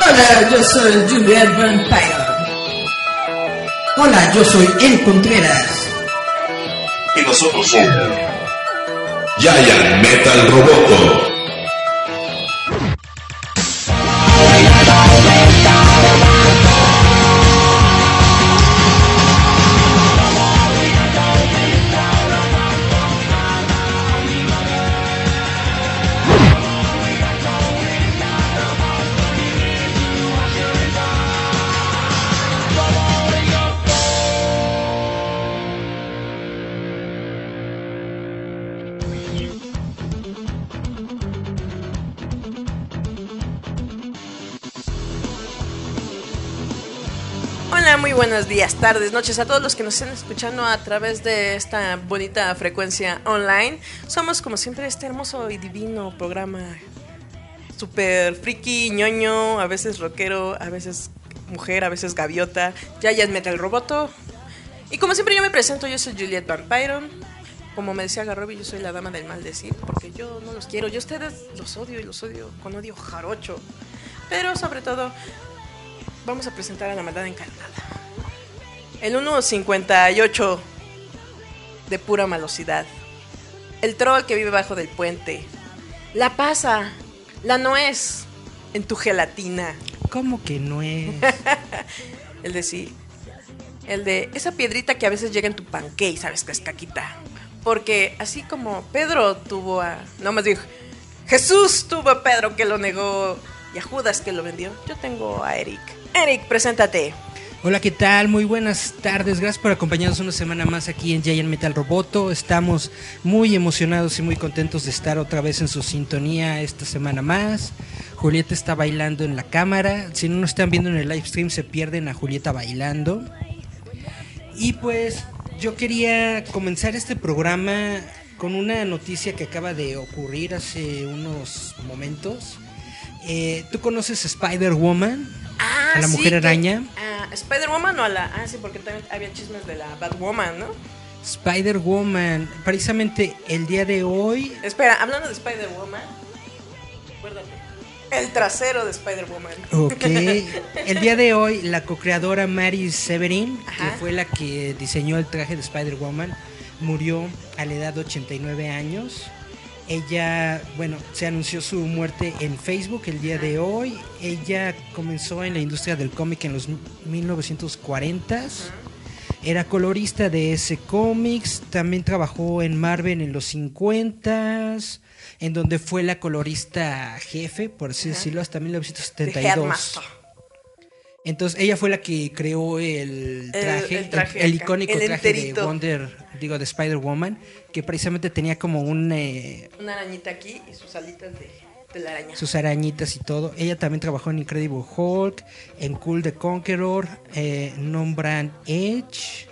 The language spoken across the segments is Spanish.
Hola, yo soy Juliet Vampire. Hola, yo soy El Contreras. Y nosotros somos Giant Metal Roboto. Días, tardes, noches a todos los que nos estén escuchando a través de esta bonita frecuencia online. Somos como siempre este hermoso y divino programa super friki, ñoño, a veces rockero, a veces mujer, a veces gaviota. Ya ya es Metal Roboto. Y como siempre yo me presento, yo soy Juliet Vampiron. Como me decía Garrobi, yo soy la dama del mal decir, porque yo no los quiero. Yo a ustedes los odio y los odio con odio jarocho. Pero sobre todo, vamos a presentar a la maldad encarnada. El 1.58 de pura malosidad. El troll que vive bajo del puente. La pasa, la nuez en tu gelatina. ¿Cómo que no es? El de sí. El de esa piedrita que a veces llega en tu pancake, sabes que es caquita. Porque así como Pedro tuvo a. No más dijo. Jesús tuvo a Pedro que lo negó y a Judas que lo vendió. Yo tengo a Eric. Eric, preséntate. Hola, ¿qué tal? Muy buenas tardes. Gracias por acompañarnos una semana más aquí en Giant Metal Roboto. Estamos muy emocionados y muy contentos de estar otra vez en su sintonía esta semana más. Julieta está bailando en la cámara. Si no nos están viendo en el live stream, se pierden a Julieta bailando. Y pues yo quería comenzar este programa con una noticia que acaba de ocurrir hace unos momentos. Eh, ¿Tú conoces Spider-Woman? Ah, a la sí, mujer que- araña. ¿A Spider-Woman o a la.? Ah, sí, porque también había chismes de la Batwoman, ¿no? Spider-Woman, precisamente el día de hoy, Espera, hablando de Spider-Woman. El trasero de Spider-Woman. ok, el día de hoy la co-creadora Mary Severin, Ajá. que fue la que diseñó el traje de Spider-Woman, murió a la edad de 89 años. Ella, bueno, se anunció su muerte en Facebook el día de hoy. Ella comenzó en la industria del cómic en los 1940s. Era colorista de ese cómics, también trabajó en Marvel en los 50s, en donde fue la colorista jefe, por así decirlo, hasta De 1972. Entonces ella fue la que creó el traje, el, el traje el acá, icónico traje de. Wonder, digo, de Spider-Woman, que precisamente tenía como un, eh, Una arañita aquí y sus alitas de, de la araña. sus arañitas y todo. Ella también trabajó en Incredible Hulk, en Cool the Conqueror, eh, Brand Edge.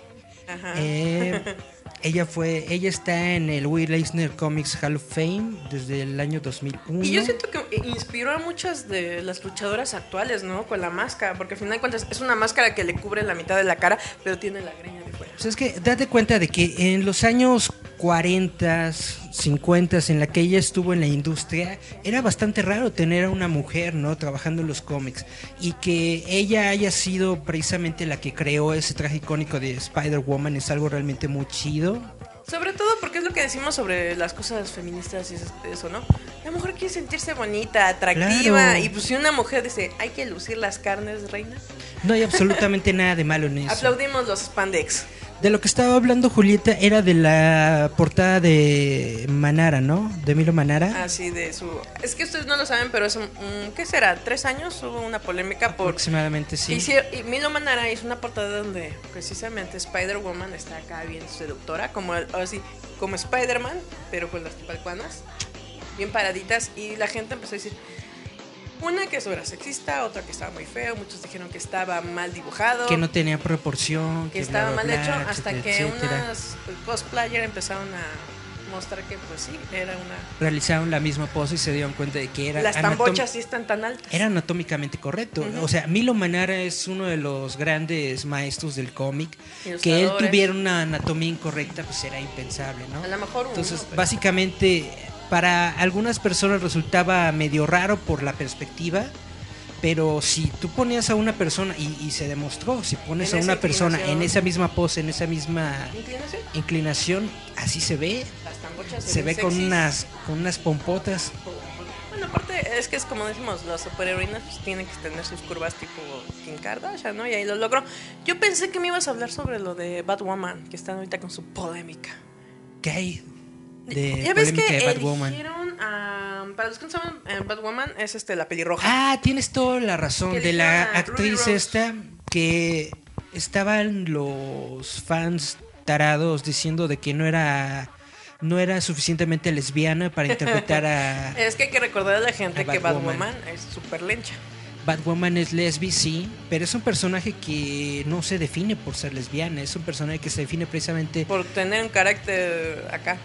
Ajá. Eh, ella fue, ella está en el Will Eisner Comics Hall of Fame desde el año 2001. Y yo siento que inspiró a muchas de las luchadoras actuales, ¿no? Con la máscara, porque al final de cuentas es una máscara que le cubre la mitad de la cara, pero tiene la greña. Pues es que date cuenta de que en los años 40, 50 en la que ella estuvo en la industria, era bastante raro tener a una mujer, ¿no? Trabajando en los cómics. Y que ella haya sido precisamente la que creó ese traje icónico de Spider-Woman es algo realmente muy chido. Sobre todo porque es lo que decimos sobre las cosas feministas y es- eso, ¿no? La mujer quiere sentirse bonita, atractiva, Claro. y pues si una mujer dice, hay que lucir las carnes, reina, No hay absolutamente nada de malo en eso. aplaudimos los spandex. De lo que estaba hablando Julieta era de la portada de Manara, ¿no? De Milo Manara. Así de su... Es que ustedes no lo saben, pero es un... ¿Qué será? ¿Tres años? Hubo una polémica por... Aproximadamente sí. Hicier- y Milo Manara hizo una portada donde precisamente Spider-Woman está acá bien seductora, como así, como Spider-Man, pero con las tipalcuanas, bien paraditas, y la gente empezó a decir, una que eso era sexista, otra que estaba muy feo, muchos dijeron que estaba mal dibujado, Que no tenía proporción. que estaba bla, mal bla, hecho, hasta etcétera, que etcétera. unas cosplayers empezaron a mostrar que pues sí, era una... Realizaron la misma pose y se dieron cuenta de que era... Las tambochas sí están tan altas. Era anatómicamente correcto. O sea, Milo Manara es uno de los grandes maestros del cómic. Que él tuviera una anatomía incorrecta, pues era impensable, ¿no? A lo mejor uno, Entonces, pero- básicamente, para algunas personas resultaba medio raro por la perspectiva. Pero si tú ponías a una persona, y, y se demostró, si pones a una persona en esa misma pose, en esa misma Inclinación. inclinación, así se ve. Las Se ven ve con unas, con unas pompotas. Bueno, aparte es que es como decimos, las superheroínas pues, tienen que tener sus curvas tipo Kim Kardashian, ¿no? Y ahí lo logró. Yo pensé que me ibas a hablar sobre lo de Batwoman, que están ahorita con su polémica. ¿Qué hay de ya ves que de Batwoman? para los que no saben, eh, Batwoman es este la pelirroja. Ah, tienes toda la razón. Que De la actriz esta que estaban los fans tarados diciendo de que no era no era suficientemente lesbiana para interpretar a Es que hay que recordar a la gente A que Batwoman. Batwoman es súper lencha. Batwoman es lesbi, sí, pero es un personaje que no se define por ser lesbiana, es un personaje que se define precisamente Por tener un carácter acá.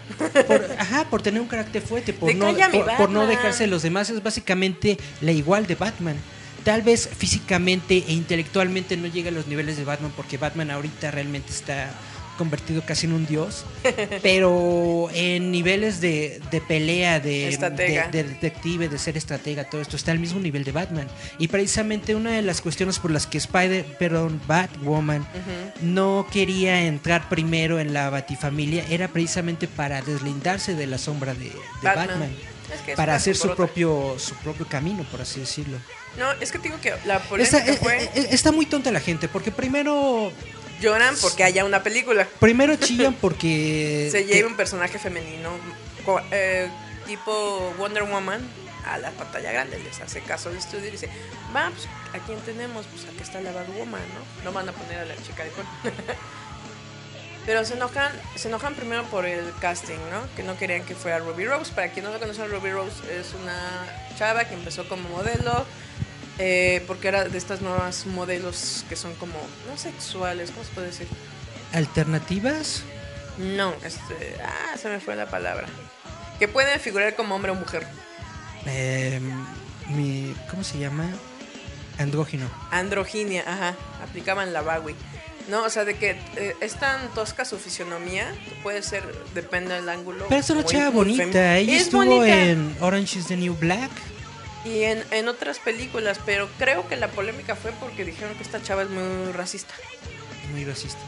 por, ajá, por tener un carácter fuerte, por, De no, por, por no dejarse de los demás, es básicamente la igual de Batman. Tal vez físicamente e intelectualmente no llega a los niveles de Batman, porque Batman ahorita realmente está convertido casi en un dios, pero en niveles de, de pelea, de, Estratega. de- de detective, de ser estratega, todo esto está al mismo nivel de Batman. Y precisamente una de las cuestiones por las que Spider, perdón, Batwoman no quería entrar primero en la Batifamilia era precisamente para deslindarse de la sombra de, Batman. Batman. Es que es Para hacer su propio su propio camino, por así decirlo. No, es que te digo que la polémica Está, eh, fue eh, está muy tonta la gente, porque primero lloran porque haya una película. primero chillan porque Se lleva un personaje femenino eh, tipo Wonder Woman a la pantalla grande, les hace caso al estudio y dice, va, pues, ¿a quién tenemos? Pues aquí está la Batwoman, ¿no? No van a poner a la chica de con. Pero se enojan, se enojan primero por el casting, ¿no? Que no querían que fuera Ruby Rose. Para quien no lo conoce, Ruby Rose es una chava que empezó como modelo, eh, porque era de estas nuevas modelos que son como, no sexuales, ¿cómo se puede decir? alternativas. No, este, ah, se me fue la palabra. Que pueden figurar como hombre o mujer. eh, mi, ¿Cómo se llama? Andrógino. Androginia, ajá, aplicaban la Bagui. No, o sea, de que eh, es tan tosca su fisionomía, que puede ser, depende del ángulo. Pero es una chava bonita. Ella Es estuvo bonita. en Orange is the New Black. Y en, en otras películas, pero creo que la polémica fue porque dijeron que esta chava es muy racista. Muy racista.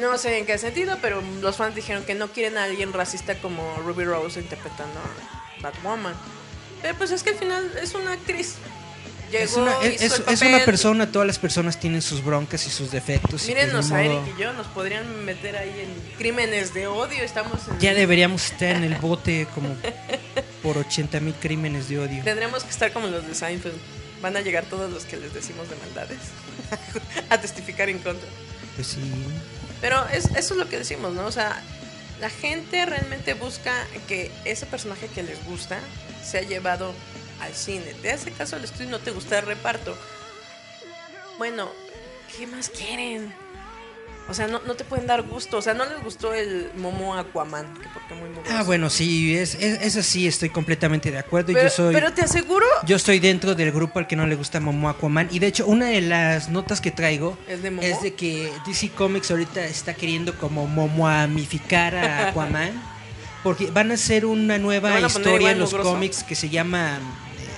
No sé en qué sentido, pero los fans dijeron que no quieren a alguien racista como Ruby Rose interpretando a Batwoman. Pero pues es que al final es una actriz. Llegó, Es una, es, hizo el es- es una persona, todas las personas tienen sus broncas y sus defectos. pues, Mírenos ni a modo- Eric y yo, nos podrían meter ahí en crímenes de odio. Estamos en- Ya deberíamos estar en el bote como por 80 mil crímenes de odio. Tendremos que estar como los de Seinfeld. Van a llegar todos los que les decimos de maldades a testificar en contra. Pues sí. Pero es, eso es lo que decimos, ¿no? O sea, la gente realmente busca que ese personaje que les gusta sea llevado al cine. Te hace caso al estudio y no te gusta el reparto. Bueno, ¿qué más quieren? O sea, no, no te pueden dar gusto. O sea, no les gustó el Momo Aquaman, que porque muy. Ah, bueno, sí, es, es, eso sí, estoy completamente de acuerdo. Pero, yo soy. pero te aseguro Yo estoy dentro del grupo al que no le gusta Momo Aquaman. Y de hecho, una de las notas que traigo ¿Es de Momo? es de que DC Comics ahorita está queriendo como momoamificar a Aquaman. Porque van a hacer una nueva historia en los cómics que se llama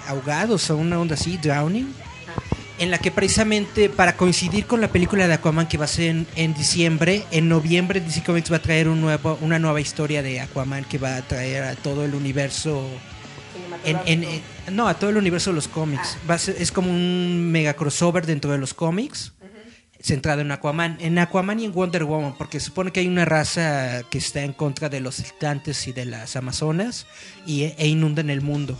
Ahogados o una onda así, Drowning. Ah. En la que precisamente para coincidir con la película de Aquaman que va a ser en, en diciembre, en noviembre DC Comics va a traer un nuevo, una nueva historia de Aquaman que va a traer a todo el universo en, en- en- no, a todo el universo de los cómics. Va a ser- es como un mega crossover dentro de los cómics, centrado en Aquaman. En Aquaman y en Wonder Woman, porque se supone que hay una raza que está en contra de los gigantes y de las amazonas y, e inundan el mundo.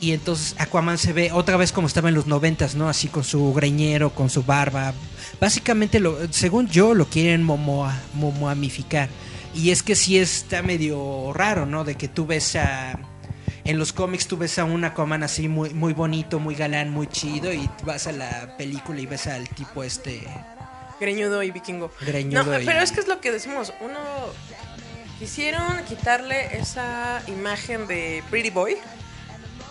Y entonces Aquaman se ve otra vez como estaba en los noventas, ¿no? Así con su greñero, con su barba. Básicamente, lo, según yo, lo quieren momoa, momoamificar. Y es que sí está medio raro, ¿no? De que tú ves a... En los cómics tú ves a un Aquaman así muy, muy bonito, muy galán, muy chido. Y vas a la película y ves al tipo este... Greñudo y vikingo. Greñudo no, y- pero es que es lo que decimos. Uno Quisieron quitarle esa imagen de Pretty Boy.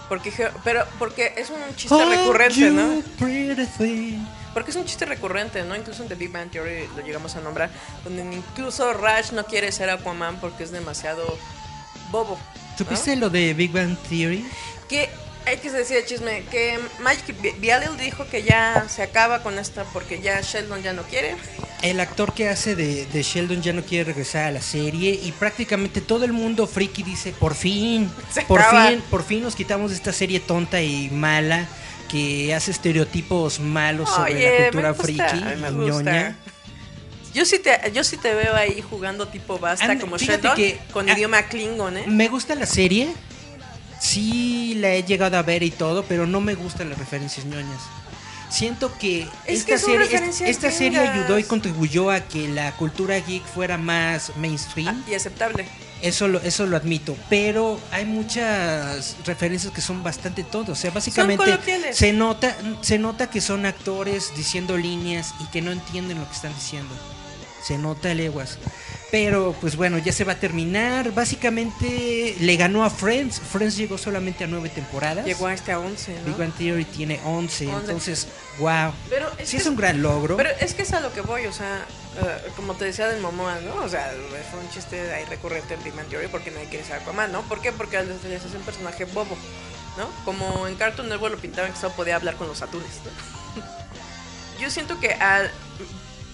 Porque, pero, porque es un chiste Oh, recurrente, ¿no? Porque es un chiste recurrente, ¿no? Incluso en The Big Bang Theory lo llegamos a nombrar. Donde incluso Raj no quiere ser Aquaman porque es demasiado bobo. ¿no? ¿Supiste lo de Big Bang Theory? Que hay que decir el chisme, que Mike B- Bialil dijo que ya se acaba con esta porque ya Sheldon ya no quiere. El actor que hace de, de Sheldon ya no quiere regresar a la serie y prácticamente todo el mundo friki dice, por fin, Se por acaba". fin, por fin nos quitamos de esta serie tonta y mala que hace estereotipos malos sobre la cultura gusta, friki a y ñoña. Yo sí te, yo sí te veo ahí jugando tipo basta And- como Sheldon que- con ah, idioma Klingon, ¿eh? Me gusta la serie, sí la he llegado a ver y todo, pero no me gustan las referencias ñoñas. Siento que Es esta que serie, esta serie ayudó y contribuyó a que la cultura geek fuera más mainstream. Ah, y aceptable. Eso lo, eso lo admito, pero hay muchas referencias que son bastante todo. O sea, básicamente se nota, se nota que son actores diciendo líneas y que no entienden lo que están diciendo. Se nota leguas. Pero pues bueno, ya se va a terminar. Básicamente le ganó a Friends. Friends llegó solamente a nueve temporadas. Llegó a este a 11, ¿no? Big Bang Theory tiene 11. 11. Entonces, wow. Pero es Sí es un gran logro. Pero es que es a lo que voy, o sea, eh, como te decía del Momoa, ¿no? O sea, fue un chiste ahí recurrente en Big Bang Theory porque nadie quiere ser Aquaman, ¿no? ¿Por qué? Porque les, les hace un personaje bobo, ¿no? Como en Cartoon Network lo pintaban que solo podía hablar con los atunes, ¿no? Yo siento que al...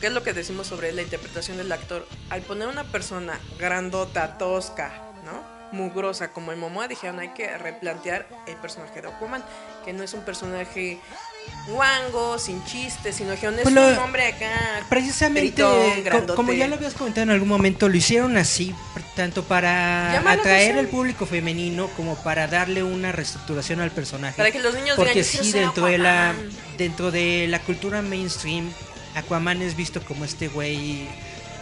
¿Qué es lo que decimos sobre la interpretación del actor? Al poner una persona grandota, tosca, ¿no? Mugrosa como el Momoa, dijeron hay que replantear el personaje de Aquaman, que no es un personaje guango, sin chistes, sino que es Pues un hombre acá. Precisamente, co- como ya lo habías comentado en algún momento, lo hicieron así, tanto para atraer al público femenino como para darle una reestructuración al personaje. Para que los niños Porque digan, "Yo quiero sí, dentro de la Aquaman". dentro de la cultura mainstream, Aquaman es visto como este güey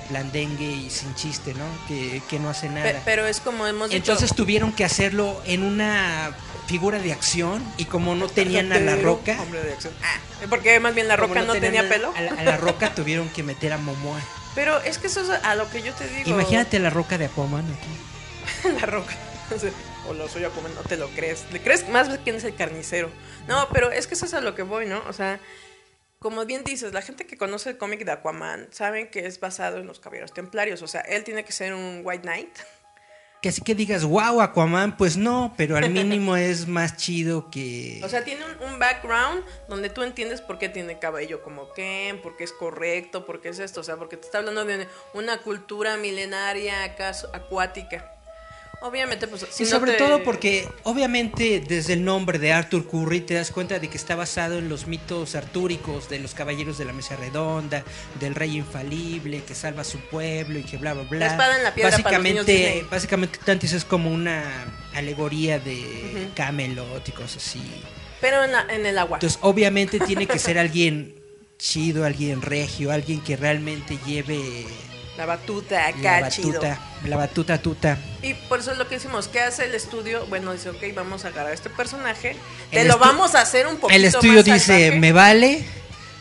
blandengue y sin chiste, ¿no? Que, que no hace nada. pero es como hemos dicho. Entonces tuvieron que hacerlo en una figura de acción y como no tenían a la roca, Hombre de acción. Ah, porque más bien la roca no, tenía a- pelo. A la, a la roca tuvieron que meter a Momoa. Pero es que eso es a lo que yo te digo. Imagínate la roca de Aquaman aquí. la roca. O lo soy Aquaman, no te lo crees. ¿Le crees más quién es el carnicero? No, pero es que eso es a lo que voy, ¿no? O sea, como bien dices, la gente que conoce el cómic de Aquaman saben que es basado en los caballeros templarios. O sea, él tiene que ser un White Knight. Que así que digas, wow, Aquaman, pues no, pero al mínimo es más chido que... O sea, tiene un, un background donde tú entiendes por qué tiene cabello como Ken, por qué es correcto, por qué es esto. O sea, porque te está hablando de una cultura milenaria acaso, acuática. Obviamente, pues. Si y no sobre te- todo porque obviamente desde el nombre de Arthur Curry te das cuenta de que está basado en los mitos artúricos de los caballeros de la mesa redonda, del rey infalible que salva a su pueblo y que bla bla bla. La espada en la piedra para los niños básicamente, básicamente Atlantis es como una alegoría de. Camelot y cosas así. Pero en, la- en el agua. Entonces, obviamente tiene que ser alguien chido, alguien regio, alguien que realmente lleve La batuta la acá, chido. batuta, la batuta tuta. Y por eso es lo que hicimos. ¿Qué hace el estudio? Bueno, dice, ok, vamos a agarrar a este personaje. Te El lo vamos a hacer un poquito El estudio más dice, salvaje. me vale.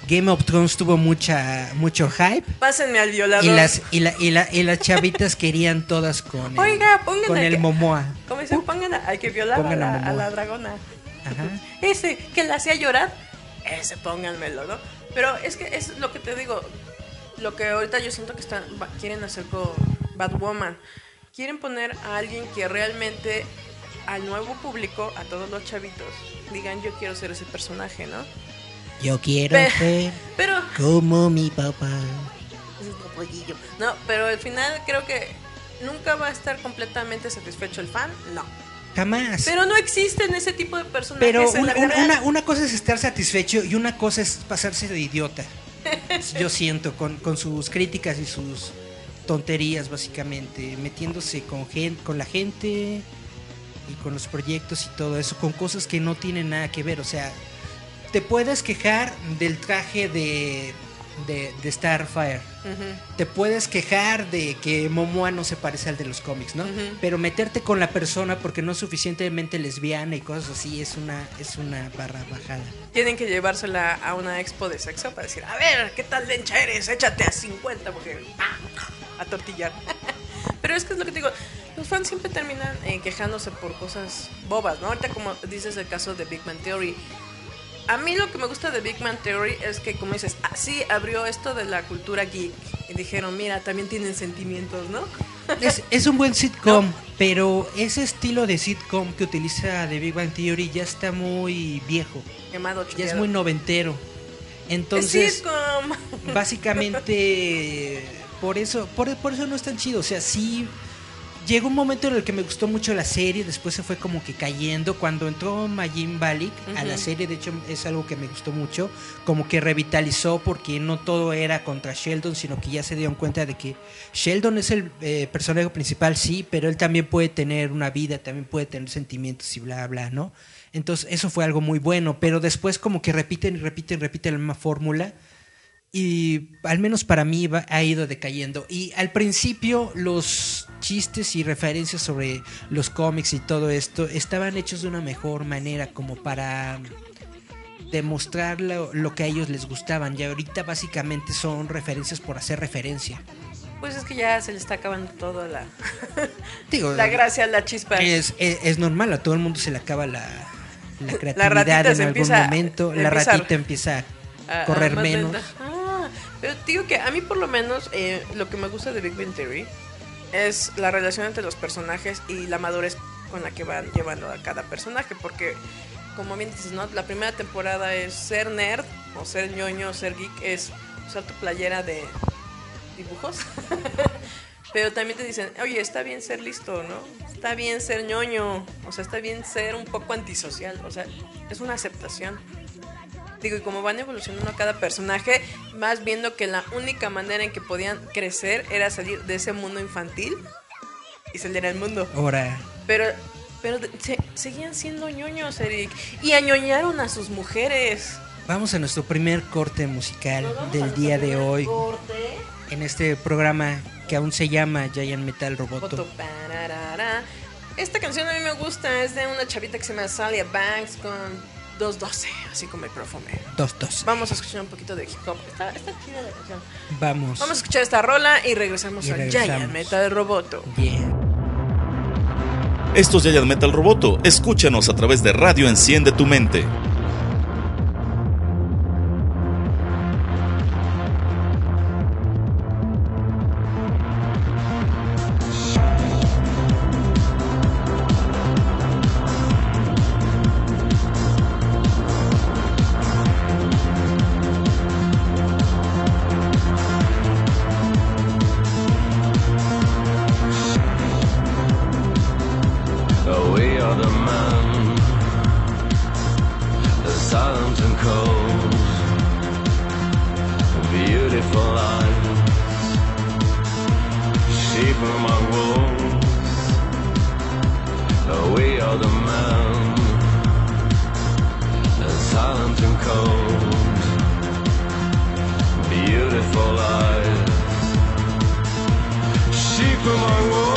Game of Thrones tuvo mucha mucho hype Pásenme al violador. y las y, la, y, la- y las chavitas querían todas con el, Oiga, con el que- Momoa. ¿Cómo dice? Pongan a- hay que violar a la, la dragona. Ajá. Ese que la hacía llorar, ese pónganmelo, ¿no? Pero es que es lo que te digo, lo que ahorita yo siento que están quieren hacer con Batwoman. Quieren poner a alguien que realmente al nuevo público, a todos los chavitos, digan yo quiero ser ese personaje, ¿no? Yo quiero ser Pero como mi papá. Ese es tu pollillo. No, pero al final creo que nunca va a estar completamente satisfecho el fan, no. Jamás. Pero no existen ese tipo de personajes Pero en la una cosa es estar satisfecho y una cosa es pasarse de idiota. Yo siento, con, con sus críticas y sus tonterías, básicamente, metiéndose con, gen- con la gente y con los proyectos y todo eso, con cosas que no tienen nada que ver. O sea, te puedes quejar del traje de, de Starfire. Ujú. Te puedes quejar de que Momoa no se parece al de los cómics, ¿no? Ujú. Pero meterte con la persona porque no es suficientemente lesbiana y cosas así es una es una barra bajada. Tienen que llevársela a una expo de sexo para decir, a ver, ¿qué tal lencha eres? Échate a 50 porque a tortillar. pero es que es lo que te digo, los fans siempre terminan eh, quejándose por cosas bobas, ¿no? Ahorita como dices el caso de Big Man Theory. A mí lo que me gusta de Big Man Theory es que, como dices, así abrió esto de la cultura geek. Y dijeron, mira, también tienen sentimientos, ¿no? Es, es un buen sitcom, pero ese estilo de sitcom que utiliza The Big Bang Theory ya está muy viejo. Llamado Ya es muy noventero. Es Entonces, sitcom. básicamente por eso por, por eso no es tan chido o sea sí llegó un momento en el que me gustó mucho la serie después se fue como que cayendo. Cuando entró Majin Balik a la serie de hecho es algo que me gustó mucho como que revitalizó porque no todo era contra Sheldon sino que ya se dieron cuenta de que Sheldon es el eh, personaje principal sí pero él también puede tener una vida también puede tener sentimientos y bla bla no entonces eso fue algo muy bueno pero después como que repiten y repiten y repiten la misma fórmula y al menos para mí va- ha ido decayendo. Y al principio los chistes y referencias sobre los cómics y todo esto estaban hechos de una mejor manera como para demostrar lo, lo que a ellos les gustaban. Y ahorita básicamente son referencias por hacer referencia. Pues es que ya se le está acabando toda la, Digo, la gracia, la chispa. es, es, es normal, a todo el mundo se le acaba la, la creatividad en algún empieza- momento. La ratita empieza a- correr a menos. lenta. Pero te digo que a mí por lo menos eh, lo que me gusta de Big Bang Theory es la relación entre los personajes y la madurez con la que van llevando a cada personaje, porque como bien dices, ¿no? La primera temporada es ser nerd o ser ñoño o ser geek, es usar tu playera de dibujos. Pero también te dicen, oye, está bien ser listo, ¿no? Está bien ser ñoño, o sea, está bien ser un poco antisocial, o sea, es una aceptación. Digo, y como van evolucionando cada personaje, más viendo que la única manera en que podían crecer era salir de ese mundo infantil y salir al mundo. Ahora, Pero, pero se- seguían siendo ñoños, Eric. Y añoñaron a sus mujeres. vamos a nuestro primer corte musical del día de hoy. en este programa que aún se llama Giant Metal Roboto. Esta canción a mí me gusta, es de una chavita que se llama Salia Banks con 212, así como el perfume. Dos, dos. Vamos a escuchar un poquito de hip hop. Está, está chida la canción. Vamos. Vamos a escuchar esta rola y regresamos Y a regresamos. Giant Metal Roboto. Yeah. Esto es Giant Metal Roboto. Escúchanos a través de Radio Enciende tu Mente. arms and cold, beautiful eyes, Sheep among wolves. We are the men, silent and cold, beautiful eyes, Sheep among wolves.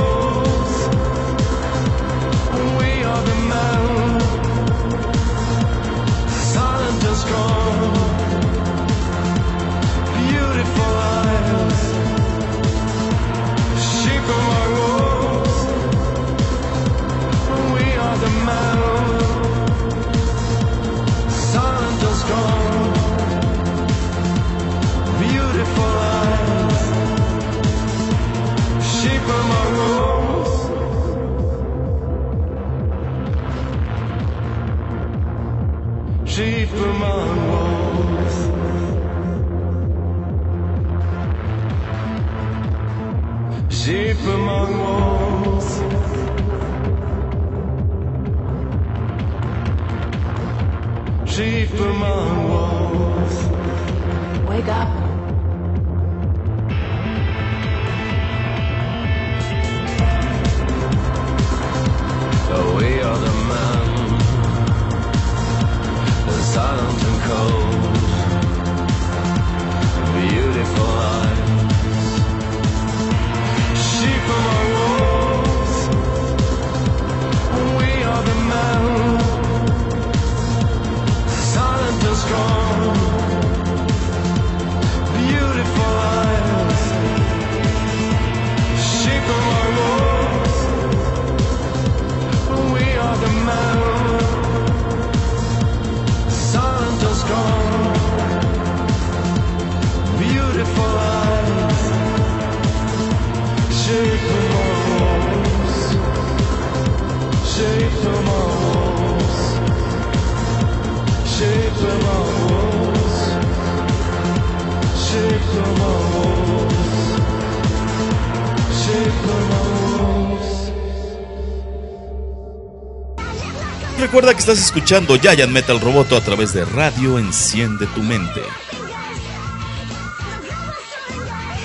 Recuerda que estás escuchando Giant Metal Roboto a través de Radio Enciende tu Mente.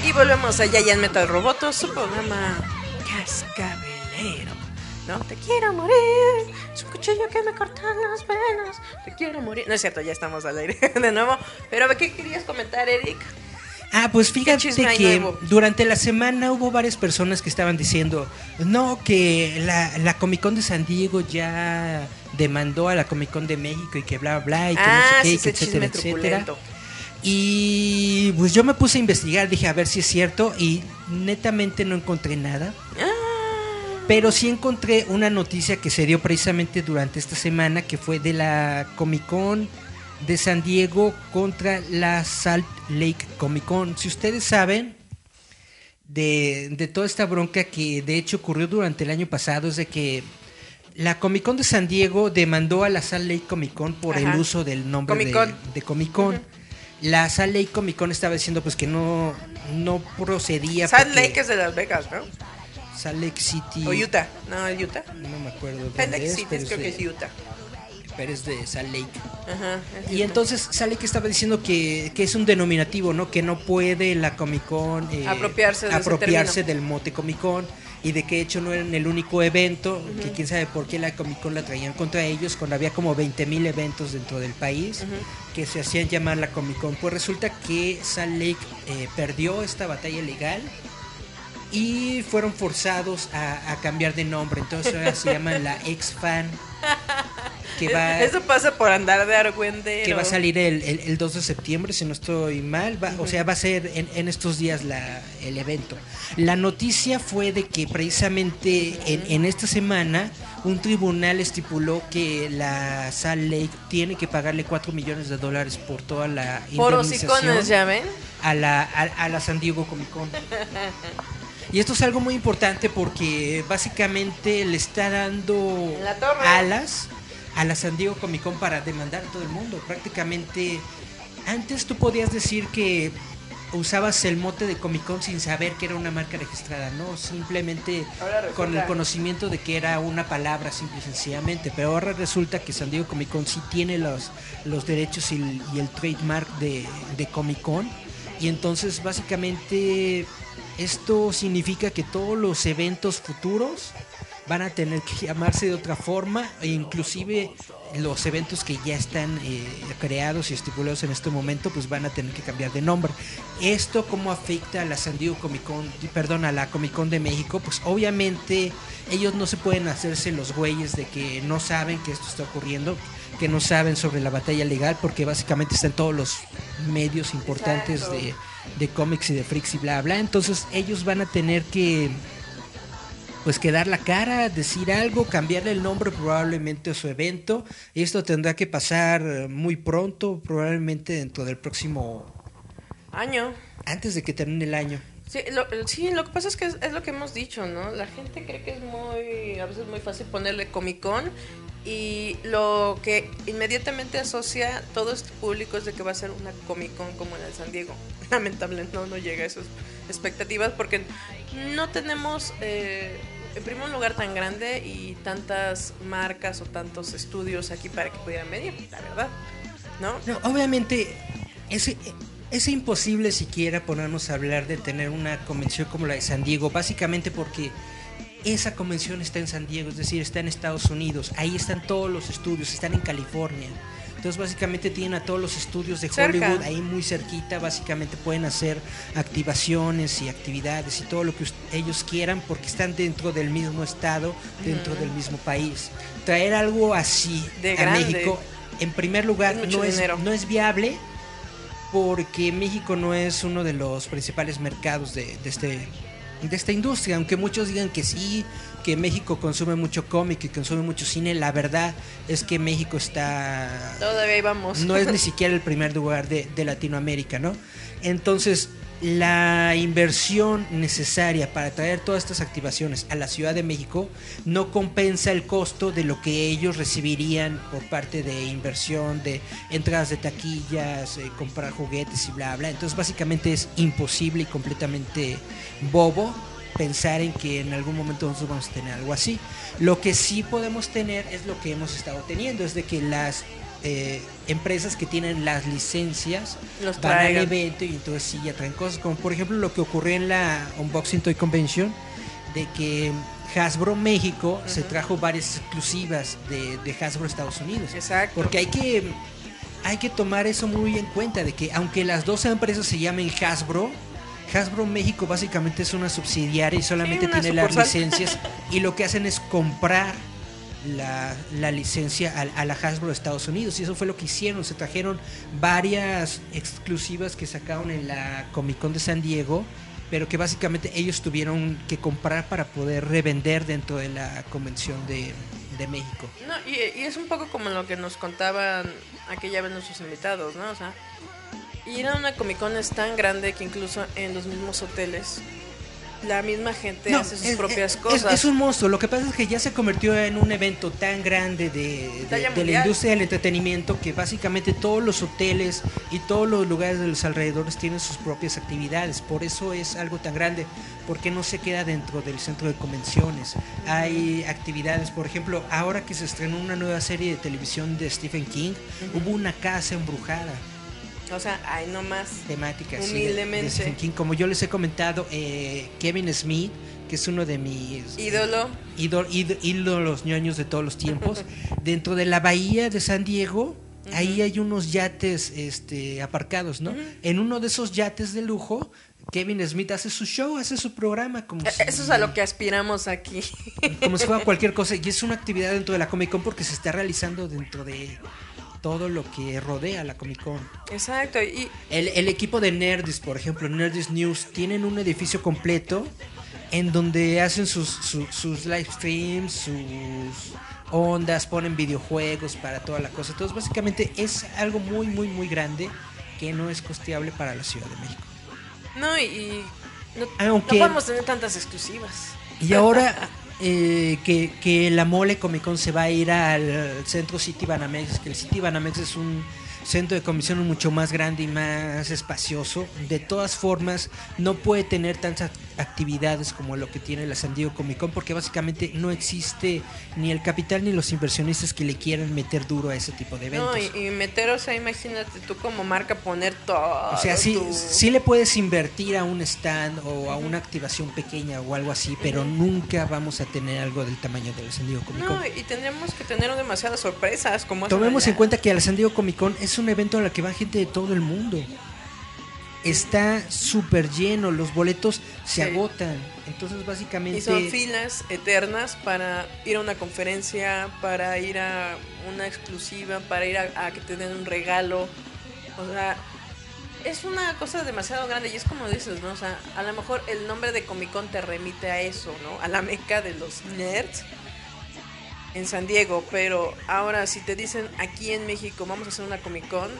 Y volvemos a Giant Metal Roboto, su programa cascabelero. No te quiero morir, es un cuchillo que me corta las venas. Te quiero morir. No es cierto, ya estamos al aire de nuevo. Pero ¿qué querías comentar, Eric? Ah, pues fíjate que nuevo? durante la semana hubo varias personas que estaban diciendo, no, que la, la Comic Con de San Diego ya demandó a la Comic Con de México y que bla, bla, y que no ah, sé qué, sí, que etcétera, etcétera. Y pues yo me puse a investigar, dije a ver si es cierto y netamente no encontré nada. Ah. Pero sí encontré una noticia que se dio precisamente durante esta semana, que fue de la Comic Con de San Diego contra la Salt Lake Comic Con. Si ustedes saben de, de toda esta bronca que de hecho ocurrió durante el año pasado, es de que la Comic Con de San Diego demandó a la Salt Lake Comic Con por Ajá. el uso del nombre Comic de, Con. de Comic Con. La Salt Lake Comic Con estaba diciendo pues que no, no procedía. Salt porque- Lake es de Las Vegas, ¿no? Salt Lake City. O Utah. No, Utah. No me acuerdo Salt Lake City, creo que es Utah. Pero es de Salt Lake. Ajá. Y entonces Salt Lake estaba diciendo que, que es un denominativo, ¿no? Que no puede la Comic Con eh, Apropiarse de apropiarse del mote Comic Con y de que de hecho no eran el único evento, que quién sabe por qué la Comic Con la traían contra ellos cuando había como 20 mil eventos dentro del país que se hacían llamar la Comic Con. Pues resulta que Salt Lake eh, perdió esta batalla legal y fueron forzados a, a cambiar de nombre. Entonces ahora se llaman la X-Fan. Que va, Eso pasa por andar de argüendero. que va a salir el, el- el 2 de septiembre, si no estoy mal. Va- O sea, va a ser en, en estos días la, el evento. La noticia fue de que precisamente en, en esta semana un tribunal estipuló que la Salt Lake tiene que pagarle 4 millones de dólares por toda la Por indemnización hocicones, ya ven. a la, a, a la San Diego Comic Con. Y esto es algo muy importante porque básicamente le está dando alas a la San Diego Comic Con para demandar a todo el mundo. Prácticamente, antes tú podías decir que usabas el mote de Comic Con sin saber que era una marca registrada, ¿no? Simplemente con el conocimiento de que era una palabra simple y sencillamente. Pero ahora resulta que San Diego Comic Con sí tiene los, los derechos y el, y el trademark de, de Comic Con. Y entonces básicamente esto significa que todos los eventos futuros van a tener que llamarse de otra forma e inclusive los eventos que ya están eh, creados y estipulados en este momento pues van a tener que cambiar de nombre. Esto cómo afecta a la San Diego Comic Con, perdón, a la Comic Con de México, pues obviamente ellos no se pueden hacerse los güeyes de que no saben que esto está ocurriendo, que no saben sobre la batalla legal porque básicamente están todos los medios importantes de, de cómics y de freaks y bla bla, entonces ellos van a tener que pues que dar la cara, decir algo, cambiarle el nombre probablemente a su evento. Y esto tendrá que pasar eh, muy pronto, probablemente dentro del próximo, Año. antes de que termine el año. Sí lo, sí, lo que pasa es que es, es lo que hemos dicho, ¿no? La gente cree que es muy, a veces muy fácil ponerle Comic Con y lo que inmediatamente asocia todo este público es de que va a ser una Comic Con como la de San Diego. Lamentablemente no, no llega a esas expectativas porque no tenemos, eh, en primer lugar, tan grande y tantas marcas o tantos estudios aquí para que pudieran venir, la verdad, ¿no? No, obviamente es, es imposible siquiera ponernos a hablar de tener una convención como la de San Diego, básicamente porque esa convención está en San Diego, es decir, está en Estados Unidos, ahí están todos los estudios, están en California. Entonces básicamente tienen a todos los estudios de Cerca. Hollywood ahí muy cerquita, básicamente pueden hacer activaciones y actividades y todo lo que ellos quieran porque están dentro del mismo estado, dentro del mismo país. Traer algo así De a grande. México, en primer lugar, Es no es, no es viable porque México no es uno de los principales mercados de, de este de esta industria, aunque muchos digan que sí, que México consume mucho cómic y consume mucho cine, la verdad es que México está Todavía vamos. no es ni siquiera el primer lugar de, de Latinoamérica, ¿no? Entonces, la inversión necesaria para traer todas estas activaciones a la Ciudad de México no compensa el costo de lo que ellos recibirían por parte de inversión, de entradas de taquillas, eh, comprar juguetes y bla, bla. Entonces, básicamente es imposible y completamente bobo pensar en que en algún momento nosotros vamos a tener algo así. Lo que sí podemos tener es lo que hemos estado teniendo, es de que las eh, empresas que tienen las licencias Los van al evento y entonces sí ya traen cosas, como por ejemplo lo que ocurrió en la Unboxing Toy Convention, de que Hasbro México se trajo varias exclusivas de, de Hasbro Estados Unidos. Exacto. Porque hay que hay que tomar eso muy en cuenta de que aunque las dos empresas se llamen Hasbro, Hasbro México básicamente es una subsidiaria y solamente Sí, una tiene las licencias y lo que hacen es comprar la, la licencia a, a la Hasbro de Estados Unidos y eso fue lo que hicieron, se trajeron varias exclusivas que sacaron en la Comic Con de San Diego pero que básicamente ellos tuvieron que comprar para poder revender dentro de la convención de, de México. No, y, es un poco como lo que nos contaban aquella vez nuestros invitados, ¿no? O sea, ir a una Comic Con es tan grande que incluso en los mismos hoteles la misma gente No, hace sus es- propias es- cosas. Es, un monstruo. Lo que pasa es que ya se convirtió en un evento tan grande de, de- la industria del entretenimiento que básicamente todos los hoteles y todos los lugares de los alrededores tienen sus propias actividades. Por eso es algo tan grande. Porque no se queda dentro del centro de convenciones. Hay actividades, por ejemplo, ahora que se estrenó una nueva serie de televisión de Stephen King, hubo una casa embrujada O sea, ahí nomás. temática así de- de Humildemente. King. Como yo les he comentado, eh, Kevin Smith, que es uno de mis Ídolo. ídol- íd- ídolos ñoños de todos los tiempos, dentro de la bahía de San Diego, ahí hay unos yates este, aparcados, ¿no? En uno de esos yates de lujo, Kevin Smith hace su show, hace su programa, como E- si, Eso es a lo que aspiramos aquí. como si fuera cualquier cosa. Y es una actividad dentro de la Comic Con porque se está realizando dentro de todo lo que rodea la Comic Con. Exacto. Y El, el equipo de Nerdist, por ejemplo, Nerdist News, tienen un edificio completo en donde hacen sus, su- sus live streams, sus ondas, ponen videojuegos para toda la cosa. Entonces, básicamente es algo muy, muy, muy grande que no es costeable para la Ciudad de México. no, y, y no, Aunque- no podemos tener tantas exclusivas. Y ahora eh, que, que la Mole Comic Con se va a ir al centro City Banamex, que el City Banamex es un centro de convención mucho más grande y más espacioso. De todas formas, no puede tener tantas actividades como lo que tiene la San Diego Comic Con, porque básicamente no existe ni el capital ni los inversionistas que le quieran meter duro a ese tipo de eventos. No, y, y meter, o sea, imagínate tú como marca poner todo. O sea, sí, tu- sí le puedes invertir a un stand o a una activación pequeña o algo así, pero nunca vamos a tener algo del tamaño del San Diego Comic Con. No, y tendríamos que tener demasiadas sorpresas. Como Tomemos en cuenta que el San Diego Comic Con es un evento al que va gente de todo el mundo. Está súper lleno, los boletos se Sí. agotan. Entonces, básicamente. Y son filas eternas para ir a una conferencia, para ir a una exclusiva, para ir a, a que te den un regalo. O sea, es una cosa demasiado grande y es como dices, ¿no? O sea, a lo mejor el nombre de Comic Con te remite a eso, ¿no? A la meca de los nerds en San Diego. Pero ahora, si te dicen aquí en México vamos a hacer una Comic Con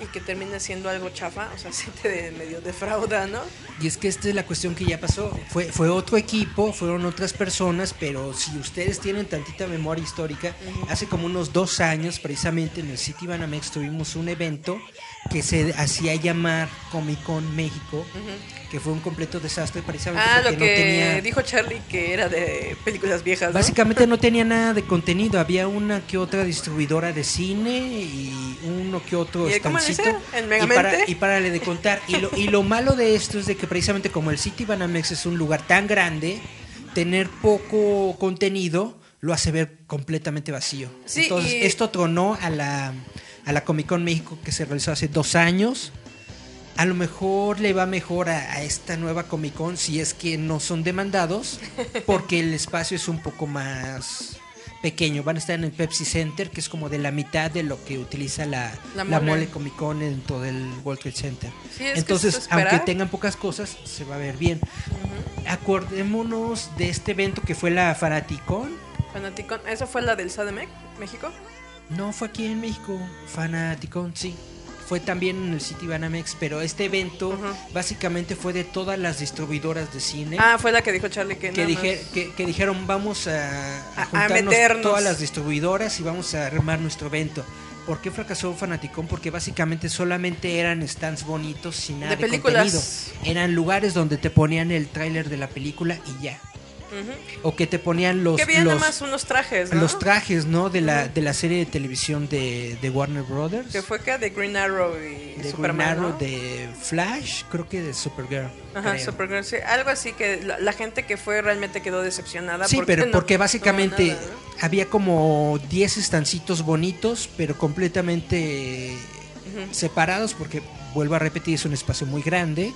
y que termine siendo algo chafa, o sea, se te medio defrauda, ¿no? Y es que esta es la cuestión que ya pasó. Fue, fue otro equipo, fueron otras personas, pero si ustedes tienen tantita memoria histórica, hace como unos dos años, precisamente en el City Banamex, tuvimos un evento que se hacía llamar Comic Con México, que fue un completo desastre, precisamente Ah, porque lo que no tenía. dijo Charlie que era de películas viejas. ¿no? Básicamente no tenía nada de contenido, había una que otra distribuidora de cine y uno que otro ¿Y estancito. ¿En y, para, y párale de contar. Y lo, y lo malo de esto es de que precisamente como el City Banamex es un lugar tan grande, tener poco contenido lo hace ver completamente vacío. Sí, Entonces, y- esto tronó a la, a la Comic Con México que se realizó hace dos años. A lo mejor le va mejor a, a esta nueva Comic Con si es que no son demandados, porque el espacio es un poco más pequeño. Van a estar en el Pepsi Center, que es como de la mitad de lo que utiliza la, La la, mole. Comic Con dentro del World Trade Center. Sí, Entonces, aunque tengan pocas cosas, se va a ver bien. Acordémonos de este evento que fue la Fanaticon. Fanaticón. ¿Eso fue la del SADMEC, México? No fue aquí en México, Fanaticon, sí. Fue también en el City Banamex, pero este evento básicamente fue de todas las distribuidoras de cine. Ah, fue la que dijo Charlie que que, dije- que, que dijeron vamos a, a A- a juntarnos meternos. todas las distribuidoras y vamos a armar nuestro evento. ¿Por qué fracasó Fanaticón? Porque básicamente solamente eran stands bonitos sin nada De de, películas. contenido. Eran lugares donde te ponían el tráiler de la película y ya. O que te ponían los, que los, más unos trajes, ¿no? los trajes, ¿no? De la, de la serie de televisión de, de Warner Brothers. Que fue que de Green Arrow y de Green Superman, Arrow, ¿no? de Flash, creo que de Supergirl. Ajá, creo. Supergirl, sí, algo así que la, la gente que fue realmente quedó decepcionada. Sí, pero no- porque básicamente nada, ¿no? había como 10 estancitos bonitos, pero completamente separados, porque vuelvo a repetir, es un espacio muy grande.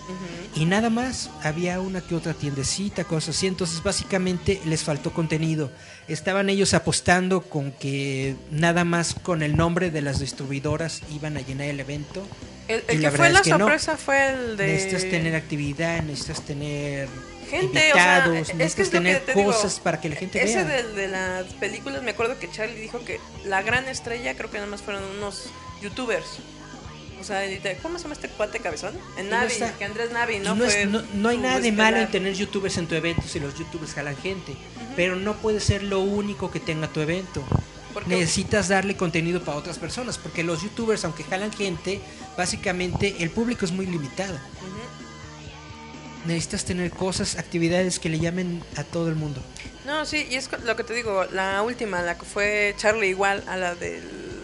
Y nada más, había una que otra tiendecita, cosas así. Entonces, básicamente les faltó contenido. Estaban ellos apostando con que nada más con el nombre de las distribuidoras iban a llenar el evento. El, y el la que fue la es que no. sorpresa fue el de. Necesitas tener actividad, necesitas tener gente, o sea, invitados, es que necesitas es lo que tener digo, cosas para que la gente Ese vea. del de las películas, me acuerdo que Charlie dijo que la gran estrella creo que nada más fueron unos youtubers. O sea, ¿cómo se llama este cuate cabezón? En no Navi, está- que Andrés Navi, ¿no? no, es- fue no- no hay nada de malo en tener youtubers en tu evento si los youtubers jalan gente, pero no puede ser lo único que tenga tu evento. Necesitas darle contenido para otras personas, porque los youtubers, aunque jalan gente, básicamente el público es muy limitado. Necesitas tener cosas, actividades que le llamen a todo el mundo. No, sí, y es lo que te digo, la última, la que fue Charlie igual a la del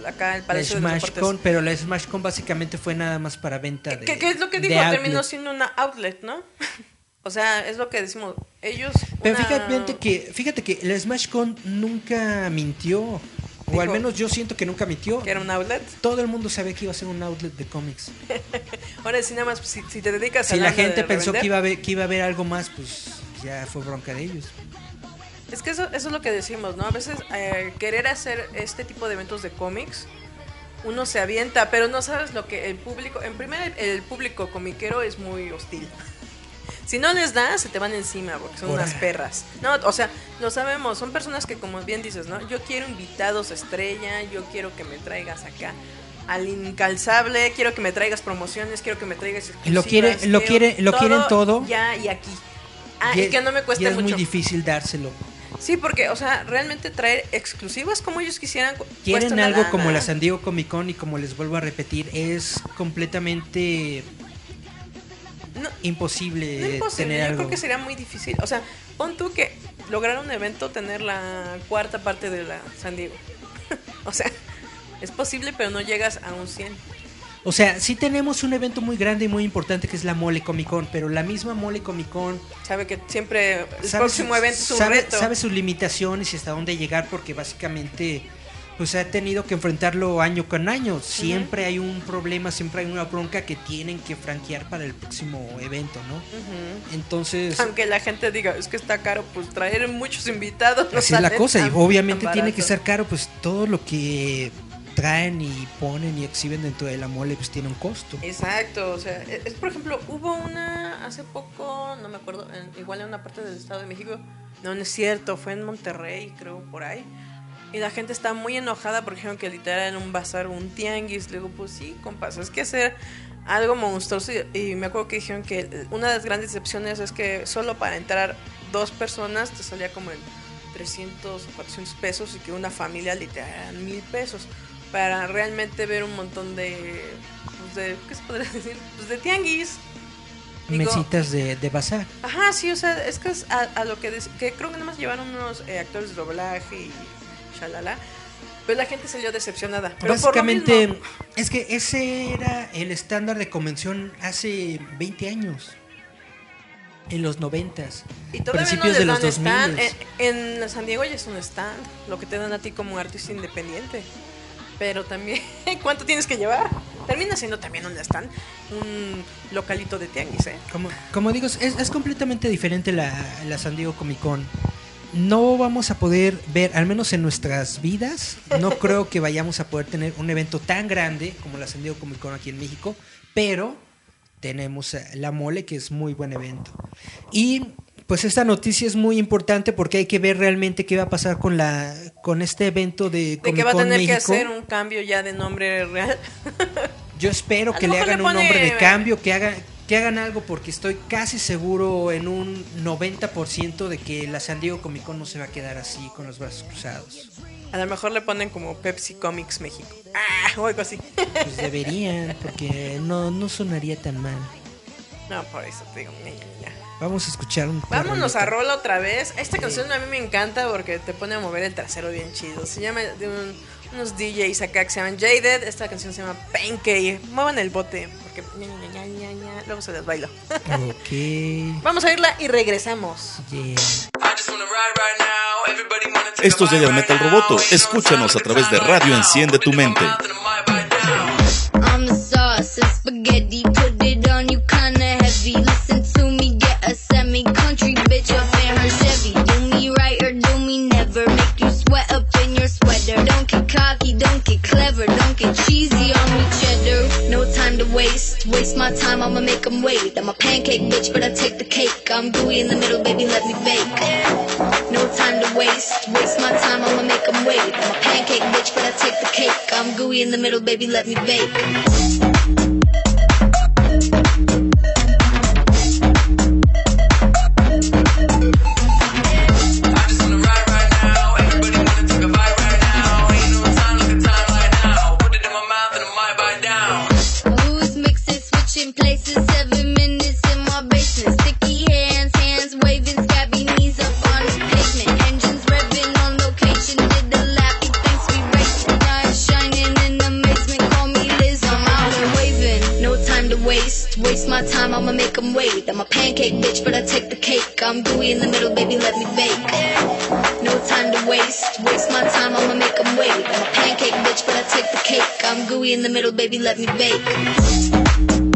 acá el La Palacio de los Smash Deportes. Con, pero la Smash Con básicamente fue nada más para venta de. ¿Qué, qué es lo que de outlet. Terminó siendo una outlet, ¿no? o sea, es lo que decimos. Ellos. Pero una- fíjate que, fíjate que la Smash Con nunca mintió. O al Dijo- menos yo siento que nunca mintió. que era un outlet. Todo el mundo sabía que iba a ser un outlet de cómics. Ahora sí, nada más, si, si te dedicas a Si la de gente pensó revender, que iba, a haber, que iba a haber algo más, pues ya fue bronca de ellos. Es que eso, eso es lo que decimos, ¿no? A veces eh, querer hacer este tipo de eventos de cómics, uno se avienta, pero no sabes lo que el público. En primer, el, el público comiquero es muy hostil. Si no les das, se te van encima porque son unas perras. No, o sea, lo sabemos, son personas que, como bien dices, ¿no? Yo quiero invitados estrella, yo quiero que me traigas acá al incalzable, quiero que me traigas promociones, quiero que me traigas lo quiere- lo quiere- lo quieren todo. Ya y aquí. Ah, y, que no me y cueste es mucho. muy difícil dárselo. Sí, porque, o sea, realmente traer exclusivas como ellos quisieran. Quieren algo como la San Diego Comic Con y como les vuelvo a repetir, es completamente No, imposible, no imposible, tener yo algo. creo que sería muy difícil. O sea, pon tú que lograr un evento tener la cuarta parte de la San Diego. o sea, es posible, pero no llegas a un 100. O sea, sí tenemos un evento muy grande y muy importante que es la Mole Comic Con, pero la misma Mole Comic Con Sabe que siempre el sabe próximo su- evento es un sabe, reto. sabe sus limitaciones y hasta dónde llegar porque básicamente pues ha tenido que enfrentarlo año con año. Siempre hay un problema, siempre hay una bronca que tienen que franquear para el próximo evento, ¿no? Entonces, Aunque la gente diga, es que está caro, pues traer muchos invitados. no así es la cosa y obviamente tiene que ser caro, pues todo lo que traen y ponen y exhiben dentro de la mole pues tiene un costo. Exacto, o sea, es, es, por ejemplo, hubo una hace poco, no me acuerdo, en- igual en una parte del Estado de México, no, es cierto, fue en Monterrey, creo, por ahí. Y la gente está muy enojada porque dijeron que literal era un bazar, un tianguis. Le digo, pues sí, compas, es que hacer algo monstruoso. Y, me acuerdo que dijeron que una de las grandes decepciones es que solo para entrar dos personas te salía como en 300 o 400 pesos y que una familia literal mil pesos. Para realmente ver un montón de, pues de ¿qué se podría decir? Pues de tianguis. Digo, Mesitas de, de bazar. Ajá, sí, o sea, es que es a, a lo que, des- que creo que nada más llevaron unos eh, actores de doblaje y shalala. Pero la gente salió decepcionada. Pero Básicamente, mismo- es que ese era el estándar de convención hace 20 años. En los 90 y todavía no principios les de los dan stand. 2000. En, en San Diego ya es un stand, lo que te dan a ti como artista independiente. Pero también, ¿cuánto tienes que llevar? Termina siendo también un stand, un localito de tianguis, ¿eh? Como, como digo, es, es completamente diferente la, la San Diego Comic Con. No vamos a poder ver, al menos en nuestras vidas, no creo que vayamos a poder tener un evento tan grande como la San Diego Comic Con aquí en México, pero tenemos eh, la mole, que es muy buen evento. Y pues esta noticia es muy importante porque hay que ver realmente qué va a pasar con la con este evento de De que va a tener que hacer un cambio ya de nombre real. Yo espero que le hagan le un nombre de cambio, que hagan, que hagan algo, porque estoy casi seguro en un 90% de que la San Diego Comic Con no se va a quedar así con los brazos cruzados. A lo mejor le ponen como Pepsi Comics México. Ah, o algo así. Pues deberían, porque no, no sonaría tan mal. No, por eso te digo. ña. Vamos a escuchar un Vámonos a rola otra vez. Esta canción a mí me encanta porque te pone a mover el trasero bien chido. Se llama de un- unos DJs acá que se llaman Jaded. Esta canción se llama Pancake. Muevan el bote porque ña, ña, ña, ña, ña. luego se les bailo. Ok. Vamos a irla y regresamos. Yeah. Esto es Giant Metal Roboto. Escúchanos a través de Radio Enciende tu Mente. I'm the sauce spaghetti. Semi country bitch up in her Chevy. Do me right or do me never. Make you sweat up in your sweater. Don't get cocky, don't get clever. Don't get cheesy on me, cheddar. No time to waste. Waste my time, I'ma make 'em wait. I'm a pancake bitch, but I take the cake. I'm gooey in the middle, baby, let me bake. No time to waste. Waste my time, I'ma make 'em wait. I'm a pancake bitch, but I take the cake. I'm gooey in the middle, baby, let me bake. I'm gooey in the middle, baby, let me bake. No time to waste, waste my time, I'ma make make 'em wait. I'm a pancake bitch, but I take the cake. I'm gooey in the middle, baby, let me bake.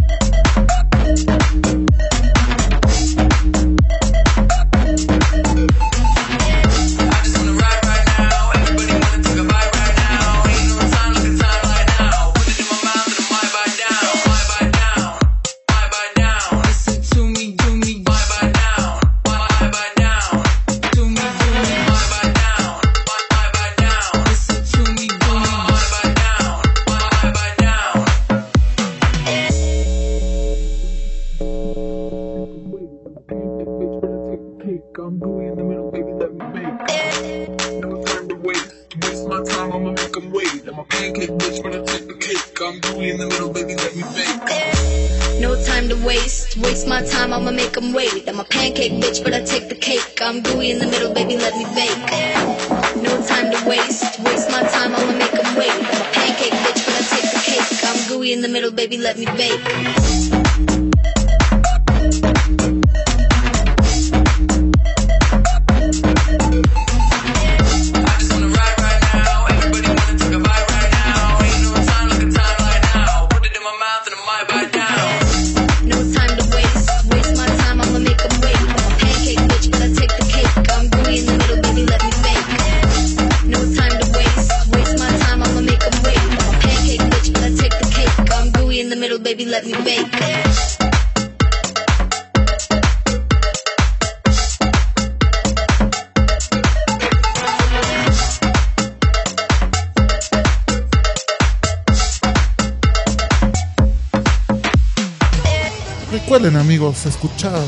Escuchar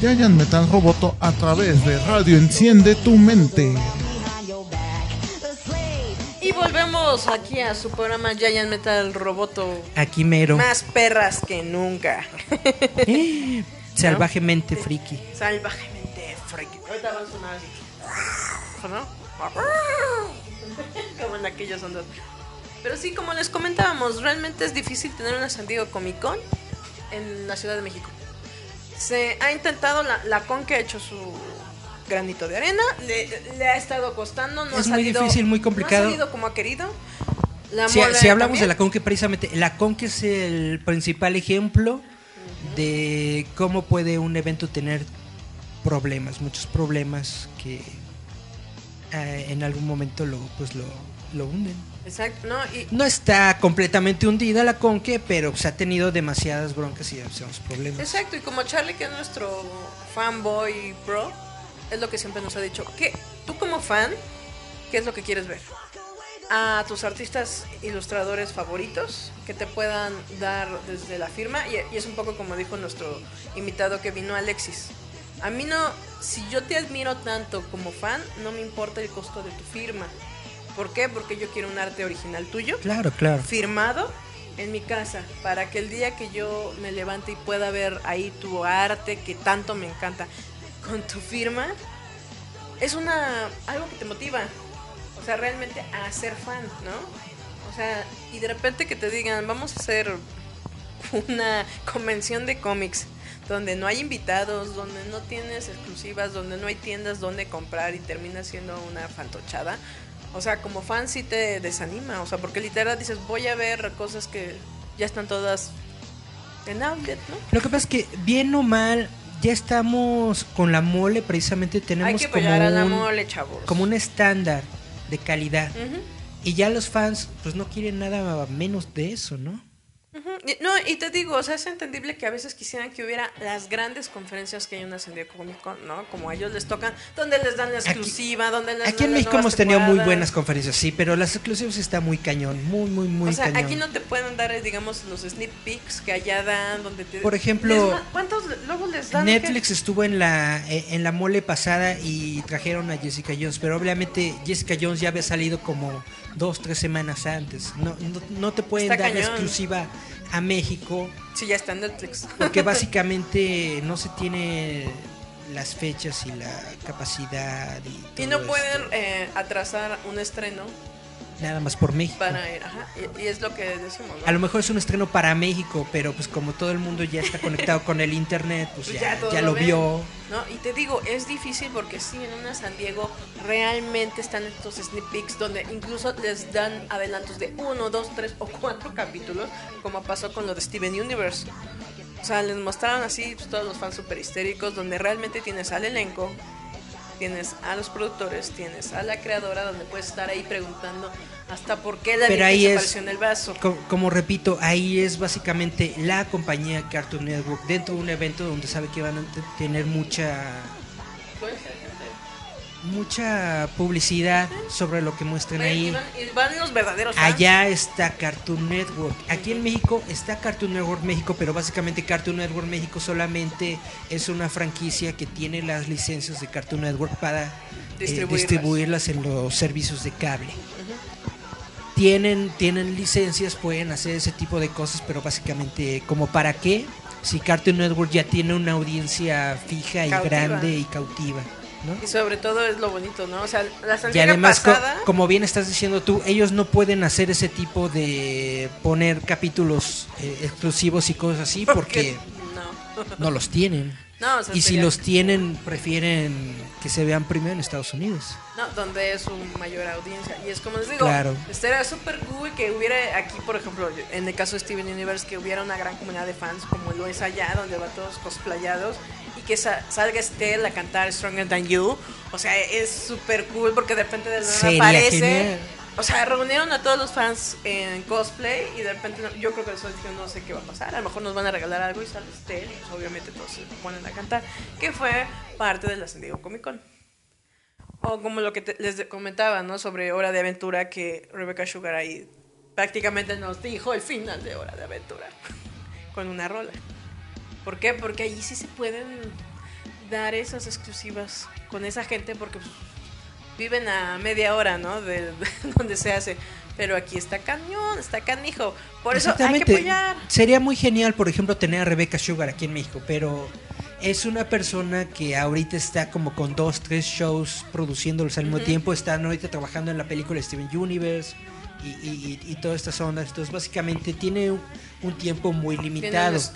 Giant Metal Roboto a través de Radio Enciende tu Mente. Y volvemos aquí a su programa Giant Metal Roboto. Aquí mero. Más perras que nunca. Eh, Salvajemente friki. Salvajemente freaky. Ahorita van a sonar así. ¿No? Como en aquellos ondas. Pero sí, como les comentábamos, realmente es difícil tener una San Diego Comic Con en la Ciudad de México. Se ha intentado, la, la con que ha hecho su granito de arena, le, le ha estado costando, no Es ha muy salido- difícil, muy complicado. No ha salido como ha querido. La Si, si hablamos también. de la Conque, precisamente, la Conque es el principal ejemplo de cómo puede un evento tener problemas, muchos problemas que eh, en algún momento lo, pues lo, lo hunden. Exacto, no, y, No está completamente hundida la Conque, pero se ha tenido demasiadas broncas y demasiados problemas. Exacto, y como Charlie, que es nuestro fanboy pro, es lo que siempre nos ha dicho. que Tú como fan, ¿qué es lo que quieres ver? A tus artistas ilustradores favoritos que te puedan dar desde la firma. Y, y es un poco como dijo nuestro invitado que vino, Alexis. A mí no, si yo te admiro tanto como fan, no me importa el costo de tu firma. ¿Por qué? Porque yo quiero un arte original tuyo, Claro, claro. firmado en mi casa, para que el día que yo me levante y pueda ver ahí tu arte que tanto me encanta, con tu firma, es una algo que te motiva. O sea, realmente a ser fan, ¿no? O sea, y de repente que te digan, vamos a hacer una convención de cómics donde no hay invitados, donde no tienes exclusivas, donde no hay tiendas donde comprar y termina siendo una fantochada. O sea, como fan sí te desanima, o sea, porque literal dices, voy a ver cosas que ya están todas en outlet, ¿no? Lo que pasa es que, bien o mal, ya estamos con la mole, precisamente tenemos hay que como, a la un, mole, chavos. como un estándar de calidad. Y ya los fans, pues no quieren nada menos de eso, ¿no? No, y te digo, o sea, es entendible que a veces quisieran que hubiera las grandes conferencias que hay en San Diego Comic Con, ¿no? Como a ellos les tocan, donde les dan la exclusiva, donde les Aquí dan en México hemos tenido muy buenas conferencias, sí, pero las exclusivas está muy cañón, muy, muy, muy o sea, cañón. aquí no te pueden dar, digamos, los sneak peeks que allá dan, donde te... Por ejemplo, Les ¿Cuántos luego les dan? Netflix estuvo en la eh, en la mole pasada y trajeron a Jessica Jones, pero obviamente Jessica Jones ya había salido como dos, tres semanas antes. No, no, no te pueden Está dar cañón. exclusiva a México Sí, ya está en Netflix. porque básicamente no se tiene las fechas y la capacidad y, no esto. pueden eh, atrasar un estreno nada más por México. para ir, ajá, y, y es lo que decimos, ¿no? A lo mejor es un estreno para México, pero pues como todo el mundo ya está conectado con el internet, pues Pues ya, ya lo vio. ¿no? Y te digo, es difícil porque sí, en una San Diego realmente están estos sneak peeks donde incluso les dan adelantos de uno, dos, tres o cuatro capítulos, como pasó con lo de Steven Universe. O sea, les mostraron así pues, todos los fans super histéricos, donde realmente tienes al elenco, tienes a los productores, tienes a la creadora, donde puedes estar ahí preguntando hasta por qué la Pero ahí se es- en el vaso. Co- Como, repito, ahí es básicamente la compañía Cartoon Network dentro de un evento donde sabe que van a te- tener mucha mucha publicidad sobre lo que muestren Y ahí. van, y van los verdaderos fans. Allá está Cartoon Network. Aquí en México está Cartoon Network México, pero básicamente Cartoon Network México solamente es una franquicia que tiene las licencias de Cartoon Network para eh, Distribuirlas. en los servicios de cable. Tienen, tienen licencias, pueden hacer ese tipo de cosas, pero básicamente, ¿como para qué? Si Cartoon Network ya tiene una audiencia fija y Cautiva. grande y cautiva, ¿no? Y sobre todo es lo bonito, ¿no? O sea, la Y además, co- pasada... como bien estás diciendo tú, ellos no pueden hacer ese tipo de poner capítulos eh, exclusivos y cosas así porque No. no los tienen. No, o sea, Y si los tienen, prefieren que se vean primero en Estados Unidos. No, donde es un mayor audiencia. Y es como les digo, Claro. estaría súper cool que hubiera aquí, por ejemplo, en el caso de Steven Universe, que hubiera una gran comunidad de fans como lo es allá, donde van todos cosplayados. Que sa- salga Estelle a cantar Stronger Than You. O sea, es súper cool porque de repente de nada aparece. genial. O sea, reunieron a todos los fans en cosplay y de repente yo creo que eso dijeron, no sé qué va a pasar. A lo mejor nos van a regalar algo y sale Estelle. Pues obviamente todos se ponen a cantar. Que fue parte de la San Diego Comic Con. O como lo que te- les comentaba, ¿no? Sobre Hora de Aventura, que Rebecca Sugar ahí prácticamente nos dijo el final de Hora de Aventura. Con una rola. ¿Por qué? Porque allí sí se pueden dar esas exclusivas con esa gente porque pues, viven a media hora, ¿no? De, de donde se hace. Pero aquí está cañón, está canijo. Por eso hay que apoyar. Sería muy genial, por ejemplo, tener a Rebecca Sugar aquí en México, pero es una persona que ahorita está como con dos, tres shows produciéndolos al mismo tiempo. Están ahorita trabajando en la película Steven Universe y, y- todas estas ondas. Entonces, básicamente tiene un, un tiempo muy limitado. muy.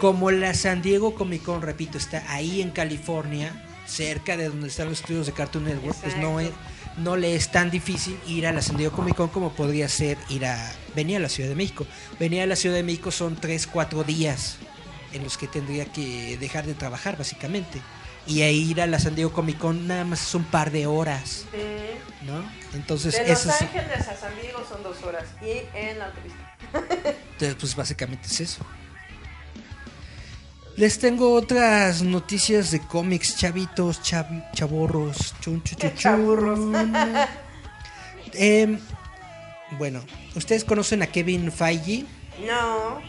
Como la San Diego Comic Con, repito, está ahí en California, cerca de donde están los estudios de Cartoon Network, pues no, es, no le es tan difícil ir a la San Diego Comic Con como podría ser ir a venir a la Ciudad de México. Venir a la Ciudad de México son 3, 4 días en los que tendría que dejar de trabajar, básicamente. Y a ir a la San Diego Comic Con nada más es un par de horas. ¿no? Entonces, de Los Ángeles a San Diego son dos horas. Y en la autopista. Entonces, pues básicamente es eso. Les tengo otras noticias de cómics, chavitos, chavi- chavorros, chun, chun, chun. Em, bueno, ¿ustedes conocen a Kevin Feige? No.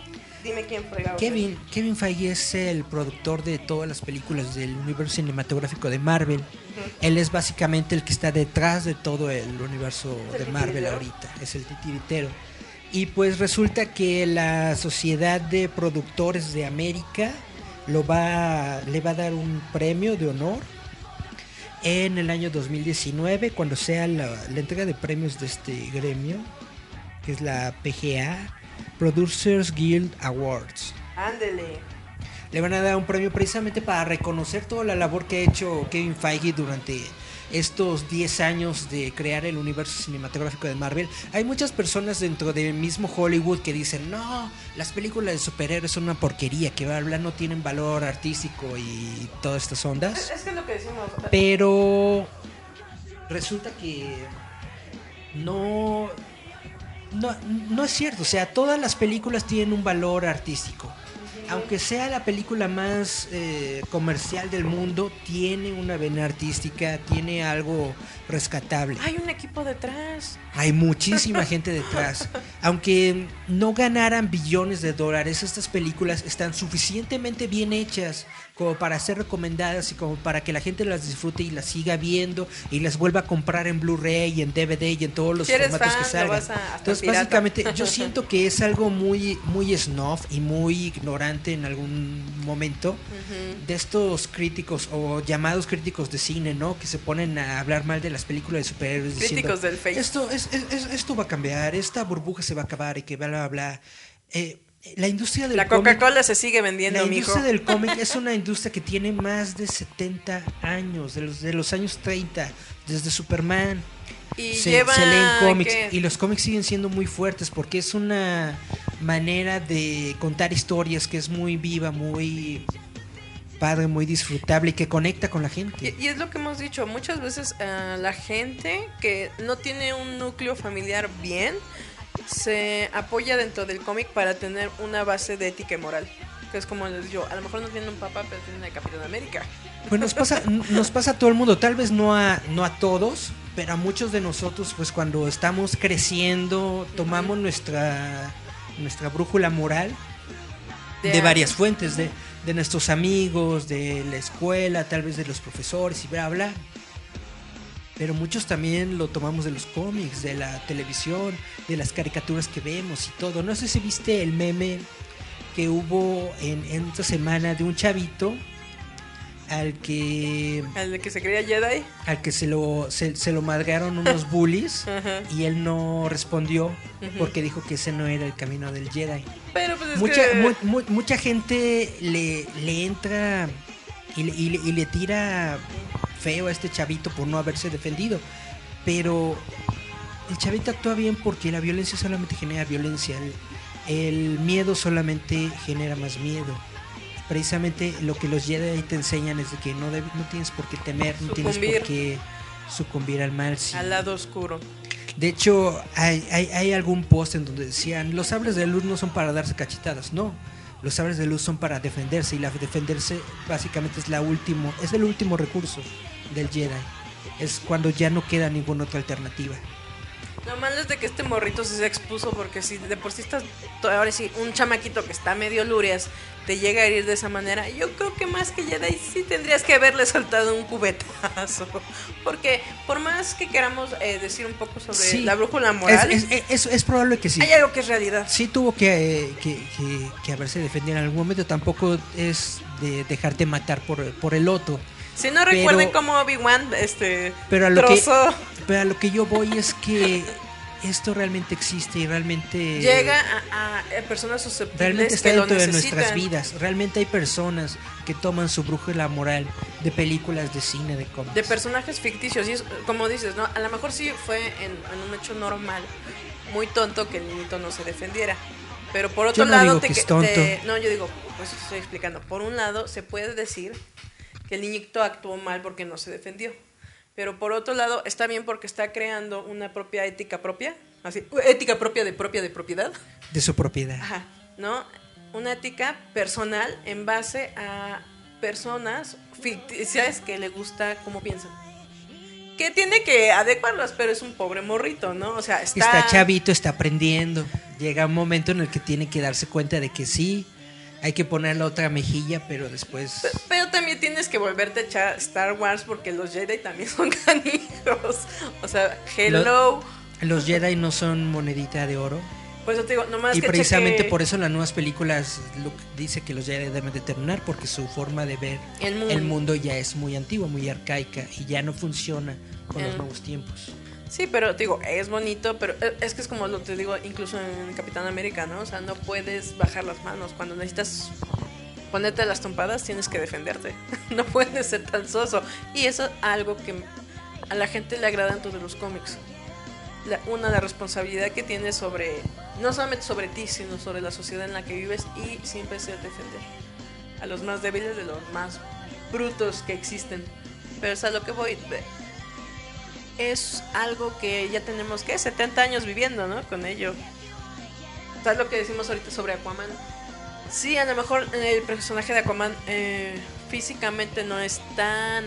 Dime quién fregado. Kevin, Kevin Feige es el productor de todas las películas del universo cinematográfico de Marvel. Él es básicamente el que está detrás de todo el universo ¿Es el de Marvel ahorita. Es el titiritero. Y pues resulta que la Sociedad de Productores de América lo va, le va a dar un premio de honor en el año 2019, cuando sea la, la entrega de premios de este gremio, que es la PGA, Producers Guild Awards. Ándele. Le van a dar un premio precisamente para reconocer toda la labor que ha hecho Kevin Feige durante estos 10 años de crear el universo cinematográfico de Marvel. Hay muchas personas dentro del mismo Hollywood que dicen, no, las películas de superhéroes son una porquería, que bla, bla, no tienen valor artístico y todas estas ondas. Es, es que es lo que decimos. Pero resulta que no, no, no es cierto. O sea, todas las películas tienen un valor artístico. Aunque sea la película más eh, comercial del mundo, tiene una vena artística, tiene algo rescatable. Hay un equipo detrás. Hay muchísima gente detrás. Aunque no ganaran billones de dólares, estas películas están suficientemente bien hechas como para ser recomendadas y como para que la gente las disfrute y las siga viendo y las vuelva a comprar en Blu-ray y en DVD y en todos los Si formatos que salgan. vas a- Entonces, pirata. básicamente, yo siento que es algo muy, muy snuff y muy ignorante en algún momento de estos críticos o llamados críticos de cine, ¿no? Que se ponen a hablar mal de las películas de superhéroes. diciendo, Críticos del Face. Esto, es, es- es- esto va a cambiar, esta burbuja se va a acabar y que bla, bla, bla. Eh, la industria del La Coca-Cola se sigue vendiendo, la mijo. industria del cómic es una industria que tiene más de 70 años, de los, de los años 30, desde Superman. Y se, lleva, se leen cómics ¿qué? y los cómics siguen siendo muy fuertes porque es una manera de contar historias que es muy viva, muy padre, muy disfrutable y que conecta con la gente. Y, y es lo que hemos dicho, muchas veces eh, la gente que no tiene un núcleo familiar bien se apoya dentro del cómic para tener una base de ética y moral. Que es como les digo, a lo mejor no tienen un papá, pero tienen a Capitán América. Pues nos pasa, nos pasa a todo el mundo, tal vez no a, no a todos, pero a muchos de nosotros, pues cuando estamos creciendo, tomamos nuestra, nuestra brújula moral De de, varias fuentes, de, de nuestros amigos, de la escuela, tal vez de los profesores y bla, bla. Pero muchos también lo tomamos de los cómics, de la televisión, de las caricaturas que vemos y todo. No sé si viste el meme que hubo en, en esta semana de un chavito al que de que se creía Jedi. al que se lo se, se lo madrearon unos bullies y él no respondió porque dijo que ese no era el camino del Jedi. Pero pues es Mucha, que... mu- mu- mucha gente le, le entra y le, y le- y le tira feo a este chavito por no haberse defendido. Pero el chavito actúa bien porque la violencia solamente genera violencia. El, el miedo solamente genera más miedo. Precisamente lo que los Jedi te enseñan es de que no, deb- no tienes por qué temer, no tienes por qué sucumbir al mal. sí. Al lado oscuro. De hecho, hay, hay, hay algún post en donde decían, los sables de luz no son para darse cachetadas, no. Los sables de luz son para defenderse y la defenderse básicamente es la último, es el último recurso del Jedi. Es cuando ya no queda ninguna otra alternativa. Lo malo es de que este morrito se expuso porque si de por sí estás, ahora sí, un chamaquito que está medio lurias te llega a herir de esa manera, yo creo que más que Jedi sí tendrías que haberle soltado un cubetazo. Porque por más que queramos eh, decir un poco sobre Sí. la brújula moral, Es, es- es- es probable que sí. hay algo que es realidad. Sí tuvo que, eh, que, que- que haberse defendido en algún momento. Tampoco es de dejarte matar por, por el otro. Si no Pero- recuerden cómo Obi-Wan este, Pero a lo que pero a lo que yo voy es que esto realmente existe y realmente llega a, a- a personas susceptibles realmente está que dentro de nuestras vidas. Realmente hay personas que toman su brújula moral de películas, de cine, de cómics. de personajes ficticios. Y es, como dices, ¿no? A lo mejor sí fue en, en un hecho normal, muy tonto que el niñito no se defendiera. Pero por otro Yo no lado, digo te, que es te- tonto. no, yo digo, pues estoy explicando. Por un lado, se puede decir que el niñito actuó mal porque no se defendió. Pero por otro lado, está bien porque está creando una propia ética propia. Así, ética propia de propia de propiedad. de su propiedad. Ajá, ¿no? Una ética personal en base a personas ficticias que le gusta cómo piensan. Que tiene que adecuarlas, pero es un pobre morrito, ¿no? O sea, está... Está chavito, está aprendiendo. llega un momento en el que tiene que darse cuenta de que sí, hay que poner la otra mejilla, pero después... Pe- Pero también tienes que volverte a echar Star Wars porque los Jedi también son canijos. O sea, hello. Los Jedi no son monedita de oro. Pues yo te digo, nomás Y que precisamente cheque por eso en las nuevas películas Luke dice que los Jedi deben de terminar porque su forma de ver El mundo. el mundo ya es muy antigua, muy arcaica y ya no funciona con los nuevos tiempos. Sí, pero te digo, es bonito, pero eh, es que es como lo te digo, incluso en Capitán América, ¿no? O sea, no puedes bajar las manos. Cuando necesitas ponerte las trompadas, tienes que defenderte. no puedes ser tan soso. Y eso es algo que a la gente le agrada dentro de los cómics. La- una, la responsabilidad que tienes sobre, no solamente sobre ti, sino sobre la sociedad en la que vives y siempre ser defender a los más débiles de los más brutos que existen. Pero es a lo que voy. Es algo que ya tenemos, ¿qué? 70 años viviendo, ¿no? Con ello. ¿Sabes lo que decimos ahorita sobre Aquaman? Sí, a lo mejor el personaje de Aquaman eh, físicamente no es tan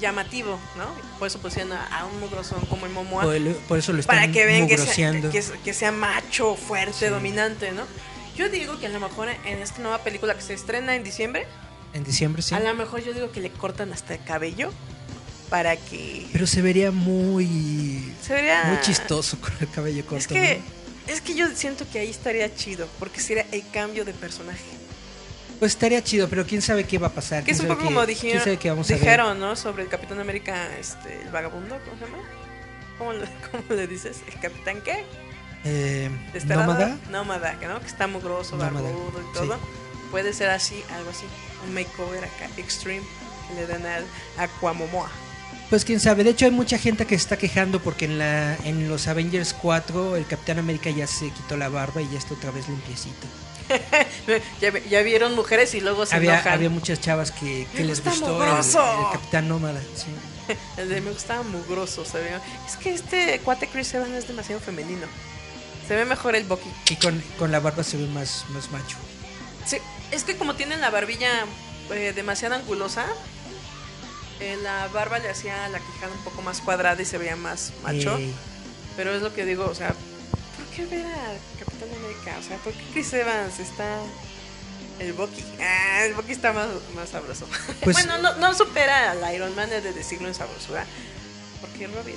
llamativo, ¿no? Por eso pusieron a, a un mugrosón como el Momoa. Por, el- por eso lo están para que vean que sea, que, que sea macho, fuerte, Sí. dominante, ¿no? Yo digo que a lo mejor en esta nueva película que se estrena en diciembre, En diciembre sí. a lo mejor yo digo que le cortan hasta el cabello para que Pero se vería muy se vería muy chistoso con el cabello corto. Es que, ¿no? es que yo siento que ahí estaría chido, porque sería el cambio de personaje. Pues estaría chido, pero quién sabe qué va a pasar. Que es un poco como dijeron, dijeron, ¿no? Sobre el Capitán América, este, el vagabundo, ¿cómo se llama? ¿Cómo le, cómo le dices? ¿El Capitán qué? Eh. ¿Nómada? Nómada, que ¿no? Que está mugroso, Nómada, barbudo y sí. todo. Puede ser así, algo así. Un makeover acá, extreme, que le den al Aquamomoa. Pues quién sabe. De hecho hay mucha gente que se está quejando porque en la en los Avengers 4 el Capitán América ya se quitó la barba y ya está otra vez limpiecito. ya, ya vieron mujeres y luego se Había, enojan. había muchas chavas que, que les gustó el, el Capitán Nómada. sí. El de me gustaba mugroso, se ve. Es que este cuate Chris Evans es demasiado femenino. Se ve mejor el Bucky. Y con, con la barba se ve más, más macho. Sí, es que como tienen la barbilla eh, demasiado angulosa, eh, la barba le hacía la quijada un poco más cuadrada y se veía más macho. Ey. Pero es lo que digo, o sea, ¿por qué ver a Capitán América? O sea, ¿por qué Chris Evans está el Bucky? Ah, el Bucky está más, más sabroso. Pues- bueno, no, no supera al Iron Man de decirlo en sabrosura. Porque Robin.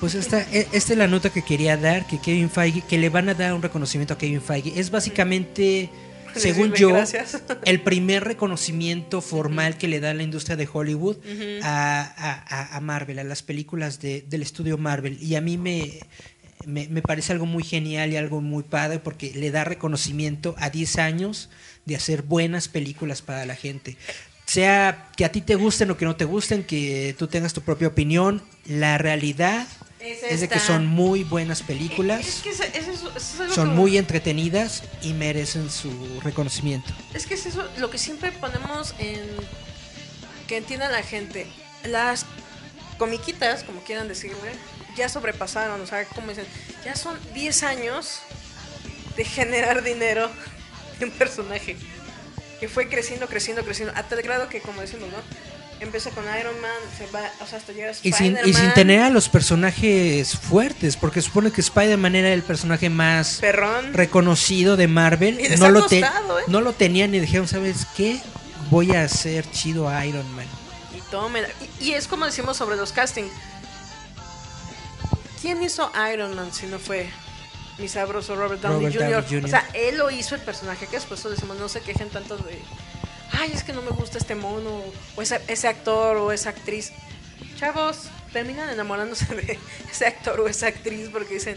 Pues esta, e- esta es la nota que quería dar, que Kevin Feige, que le van a dar un reconocimiento a Kevin Feige. Es básicamente, según yo, gracias. el primer reconocimiento formal que le da la industria de Hollywood a, a- a- a Marvel, a las películas de- del estudio Marvel. Y a mí me, me, me parece algo muy genial y algo muy padre porque le da reconocimiento a 10 años de hacer buenas películas para la gente. Sea que a ti te gusten o que no te gusten, que tú tengas tu propia opinión, la realidad Es es de que son muy buenas películas, Es que es, es eso- es algo son que- muy entretenidas y merecen su reconocimiento. Es que es eso lo que siempre ponemos en. que entienda la gente. Las comiquitas, como quieran decirle, ya sobrepasaron. O sea, como dicen, ya son 10 años de generar dinero de un personaje que fue creciendo, creciendo, creciendo. A tal grado que, como decimos, ¿no? Empieza con Iron Man, se va, o sea, hasta llegar a Y sin, y sin tener a los personajes fuertes, porque supone que Spider-Man era el personaje más Perrón. reconocido de Marvel. Y No lo, te- costado, ¿eh? no lo tenían y dijeron, ¿sabes qué? Voy a hacer chido a Iron Man. Y tomen. Y, y es como decimos sobre los castings. ¿Quién hizo Iron Man si no fue mi sabroso Robert Downey, Robert Jr.? Downey Jr.. O sea, él lo hizo el personaje que después decimos, no se quejen tanto de. Ay, es que no me gusta este mono, o ese, ese actor, o esa actriz. Chavos, terminan enamorándose de ese actor o esa actriz porque dicen,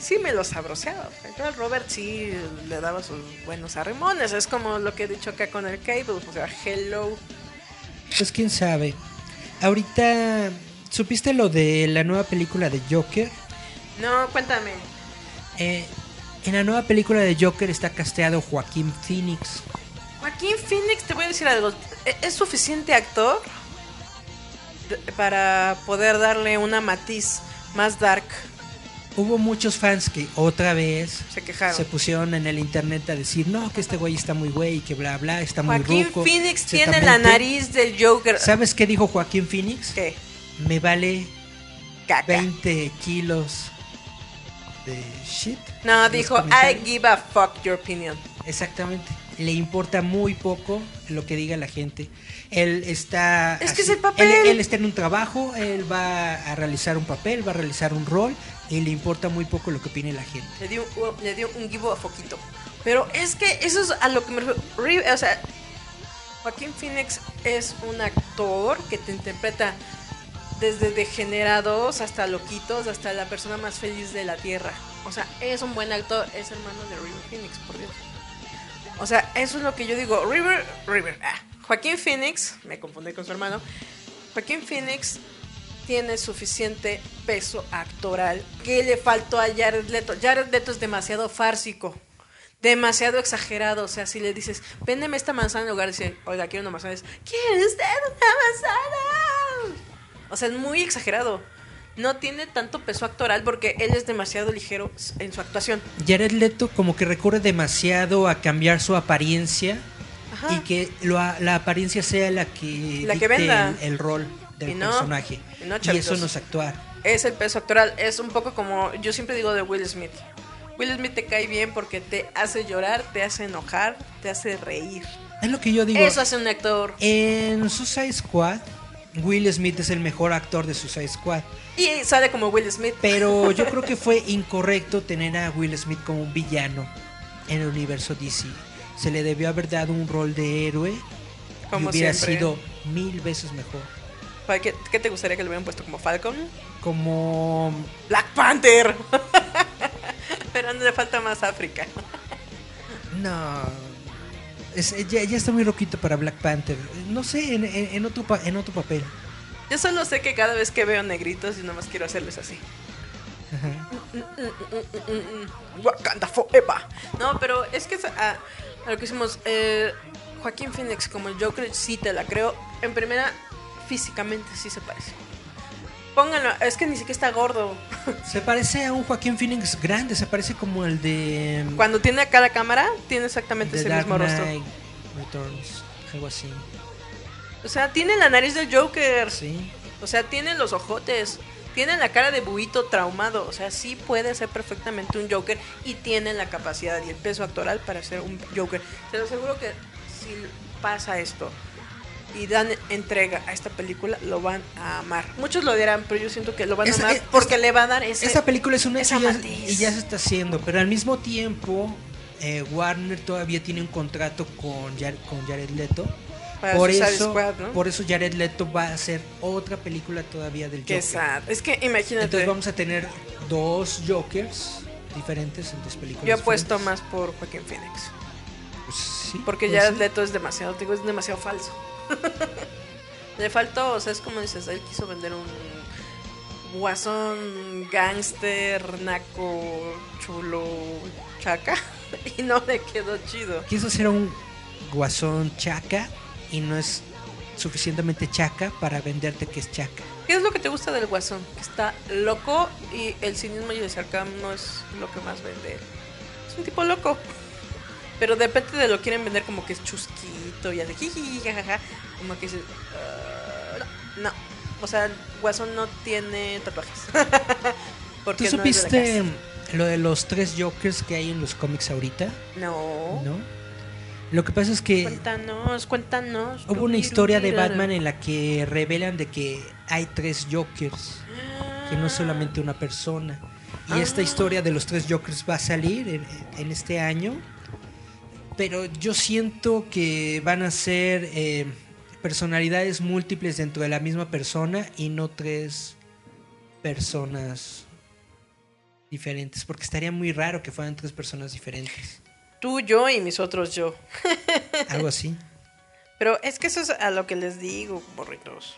sí me lo sabroseaba. Entonces Robert sí le daba sus buenos arremones. Es como lo que he dicho acá con el Cable. O sea, hello. Pues quién sabe. Ahorita, ¿supiste lo de la nueva película de Joker? No, cuéntame. Eh, en la nueva película de Joker está casteado Joaquín Phoenix. Joaquín Phoenix, te voy a decir algo. ¿e- ¿Es suficiente actor de- para poder darle una matiz más dark? Hubo muchos fans que otra vez Se quejaron. se pusieron en el internet a decir, no, que este güey está muy güey, que bla, bla, está muy Joaquín ruco. Phoenix se tiene la muy pe-". nariz del Joker. ¿Sabes qué dijo Joaquín Phoenix? ¿Qué? Me vale Caca. 20 kilos the shit. No, dijo, I give a fuck your opinion. Exactamente. Le importa muy poco lo que diga la gente. Él está. Es que es el papel. Él, él está en un trabajo, él va a realizar un papel, va a realizar un rol y le importa muy poco lo que opine la gente. Le dio, un- le dio un give a foquito. Pero es que eso es a lo que me refiero. O sea, Joaquín Phoenix es un actor que te interpreta desde degenerados hasta loquitos, hasta la persona más feliz de la tierra. O sea, es un buen actor, es hermano de River Phoenix, por Dios. O sea, eso es lo que yo digo. River, River, ah, Joaquín Phoenix, me confundí con su hermano. Joaquín Phoenix tiene suficiente peso actoral que le faltó a Jared Leto. Jared Leto es demasiado fársico, demasiado exagerado. O sea, si le dices, véndeme esta manzana en lugar de decir, oiga, quiero una manzana, es, ¿quiere usted una manzana? O sea, es muy exagerado. No tiene tanto peso actoral porque él es demasiado ligero en su actuación. Jared Leto como que recurre demasiado a cambiar su apariencia Ajá. y que lo la apariencia sea la que, La que venda. El, el rol del Y no, personaje. y no, y eso no es actuar. es el peso actoral. Es un poco como yo siempre digo de Will Smith. Will Smith te cae bien porque te hace llorar, te hace enojar, te hace reír. Es lo que yo digo. Eso hace un actor. En Suicide Squad, Will Smith es el mejor actor de Suicide Squad. Y sale como Will Smith. Pero yo creo que fue incorrecto tener a Will Smith como un villano en el universo DC. Se le debió haber dado un rol de héroe y Como hubiera siempre. sido mil veces mejor. ¿Para qué, qué te gustaría que le hubieran puesto como Falcon? Como Black Panther. Pero no le falta más África. No. Es- ya, ya está muy roquito para Black Panther. No sé, en, en- en otro, pa- en otro papel. Yo solo sé que cada vez que veo negritos y nomás quiero hacerles así. Ajá. Wakanda forever. No, pero es que a, a lo que hicimos, eh, Joaquín Phoenix como el Joker sí te la creo. En primera, físicamente sí se parece. Pónganlo, es que ni siquiera está gordo. Se parece a un Joaquín Phoenix grande, se parece como el de. Cuando tiene acá la cámara, tiene exactamente ese Dark mismo rostro. Returns, algo así. O sea, tiene la nariz del Joker. Sí. O sea, tiene los ojotes. Tiene la cara de buito traumado. O sea, sí puede ser perfectamente un Joker. Y tiene la capacidad y el peso actoral para ser un Joker. Te lo aseguro que si pasa esto y dan entrega a esta película, lo van a amar. Muchos lo dirán, pero yo siento que lo van a amar porque le va a dar ese. Esta película es un esa hecho y ya, matiz. y ya se está haciendo, pero al mismo tiempo eh, Warner todavía tiene un contrato con, Jar- con Jared Leto. Para por eso, Squad, ¿no? por eso Jared Leto va a hacer otra película todavía del Qué Joker. sad. Es que imagínate. Entonces vamos a tener dos Jokers diferentes en dos películas. yo apuesto diferentes. más por Joaquín Phoenix. Pues sí, Porque puede Jared. Leto es demasiado, digo, es demasiado falso. Le faltó, o sea, es como dices, él quiso vender un guasón, gángster, naco, chulo, chaca, y no le quedó chido. Quiso ser un guasón chaca y no es suficientemente chaca para venderte que es chaca. ¿Qué es lo que te gusta del guasón? Que está loco y el cinismo y el sarcasmo no es lo que más vende. Es un tipo loco. Pero de repente de lo quieren vender como que es chusquito y así, jiji, jajaja, como que "Ah, no, no. O sea, guasón no tiene tatuajes. Porque ¿Tú no es de supiste lo de los tres Jokers que hay en los cómics ahorita? No. ¿No? Lo que pasa es que Cuéntanos, cuéntanos. hubo una historia de Batman en la que revelan de que hay tres Jokers, que no es solamente una persona. Y esta historia de los tres Jokers va a salir en, en este año. Pero yo siento que van a ser eh, personalidades múltiples dentro de la misma persona y no tres personas diferentes. Porque estaría muy raro que fueran tres personas diferentes. Tú, yo y mis otros yo. Algo así. Pero es que eso es a lo que les digo, borritos.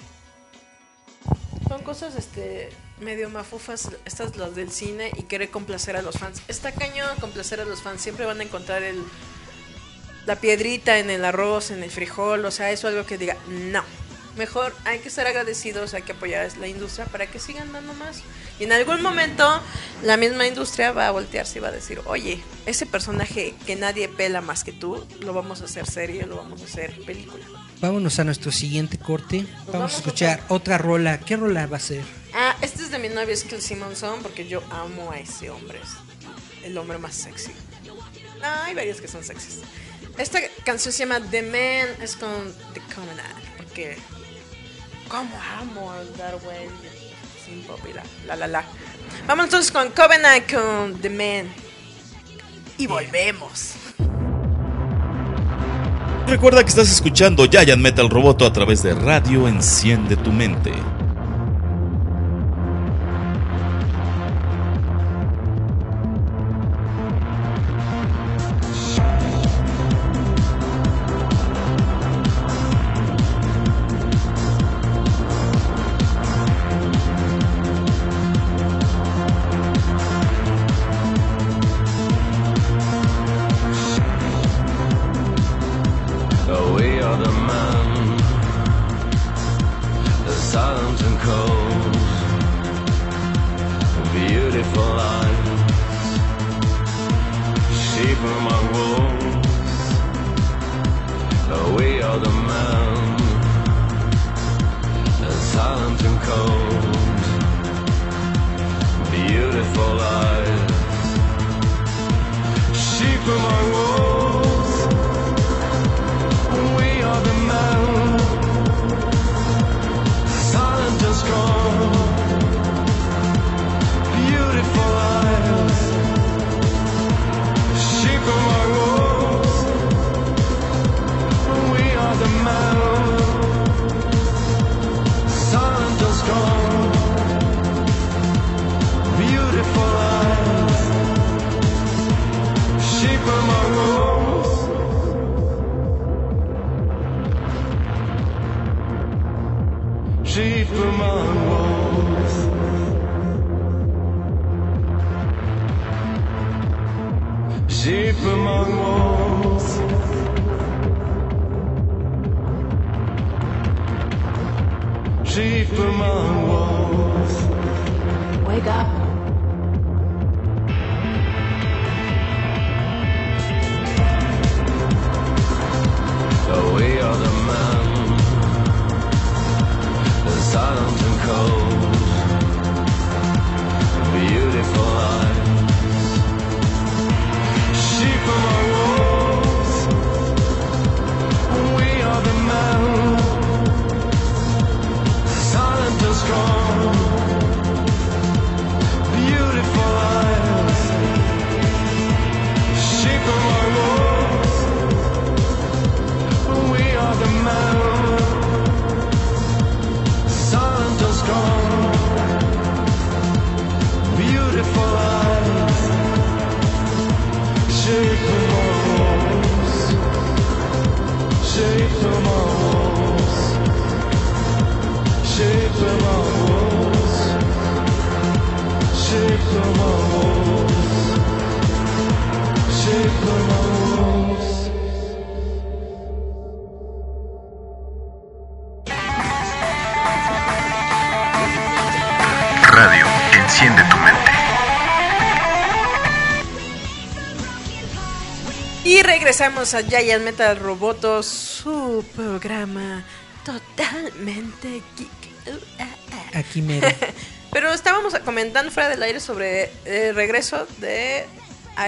Son cosas este medio mafufas, estas las del cine y querer complacer a los fans. Está cañón complacer a los fans, siempre van a encontrar el la piedrita en el arroz, en el frijol, o sea, eso es algo que diga, no. Mejor hay que ser agradecidos, hay que apoyar a la industria para que sigan dando más. Y en algún momento la misma industria va a voltearse y va a decir, oye, ese personaje que nadie pela más que tú, lo vamos a hacer serie, lo vamos a hacer película. Vámonos a nuestro siguiente corte. Vamos vamos a escuchar otra rola. ¿Qué rola va a ser? Ah, este es de mi novio Skill Simonson porque yo amo a ese hombre. Es el hombre más sexy. No, hay varios que son sexys. Esta canción se llama The Man, es con The Covenant. Porque, ¿cómo amo a Darwin? Sin popular. La la la. Vamos entonces con Covenant con The Man. Y volvemos. Recuerda que estás escuchando Giant Metal Roboto a través de Radio Enciende tu Mente. Silent and cold, beautiful eyes, sheep among wolves. We are the the silent and cold, beautiful eyes, sheep among wolves. Regresamos a Giant Metal Roboto, su programa totalmente geek. Aquí mero. Pero estábamos comentando fuera del aire sobre el regreso de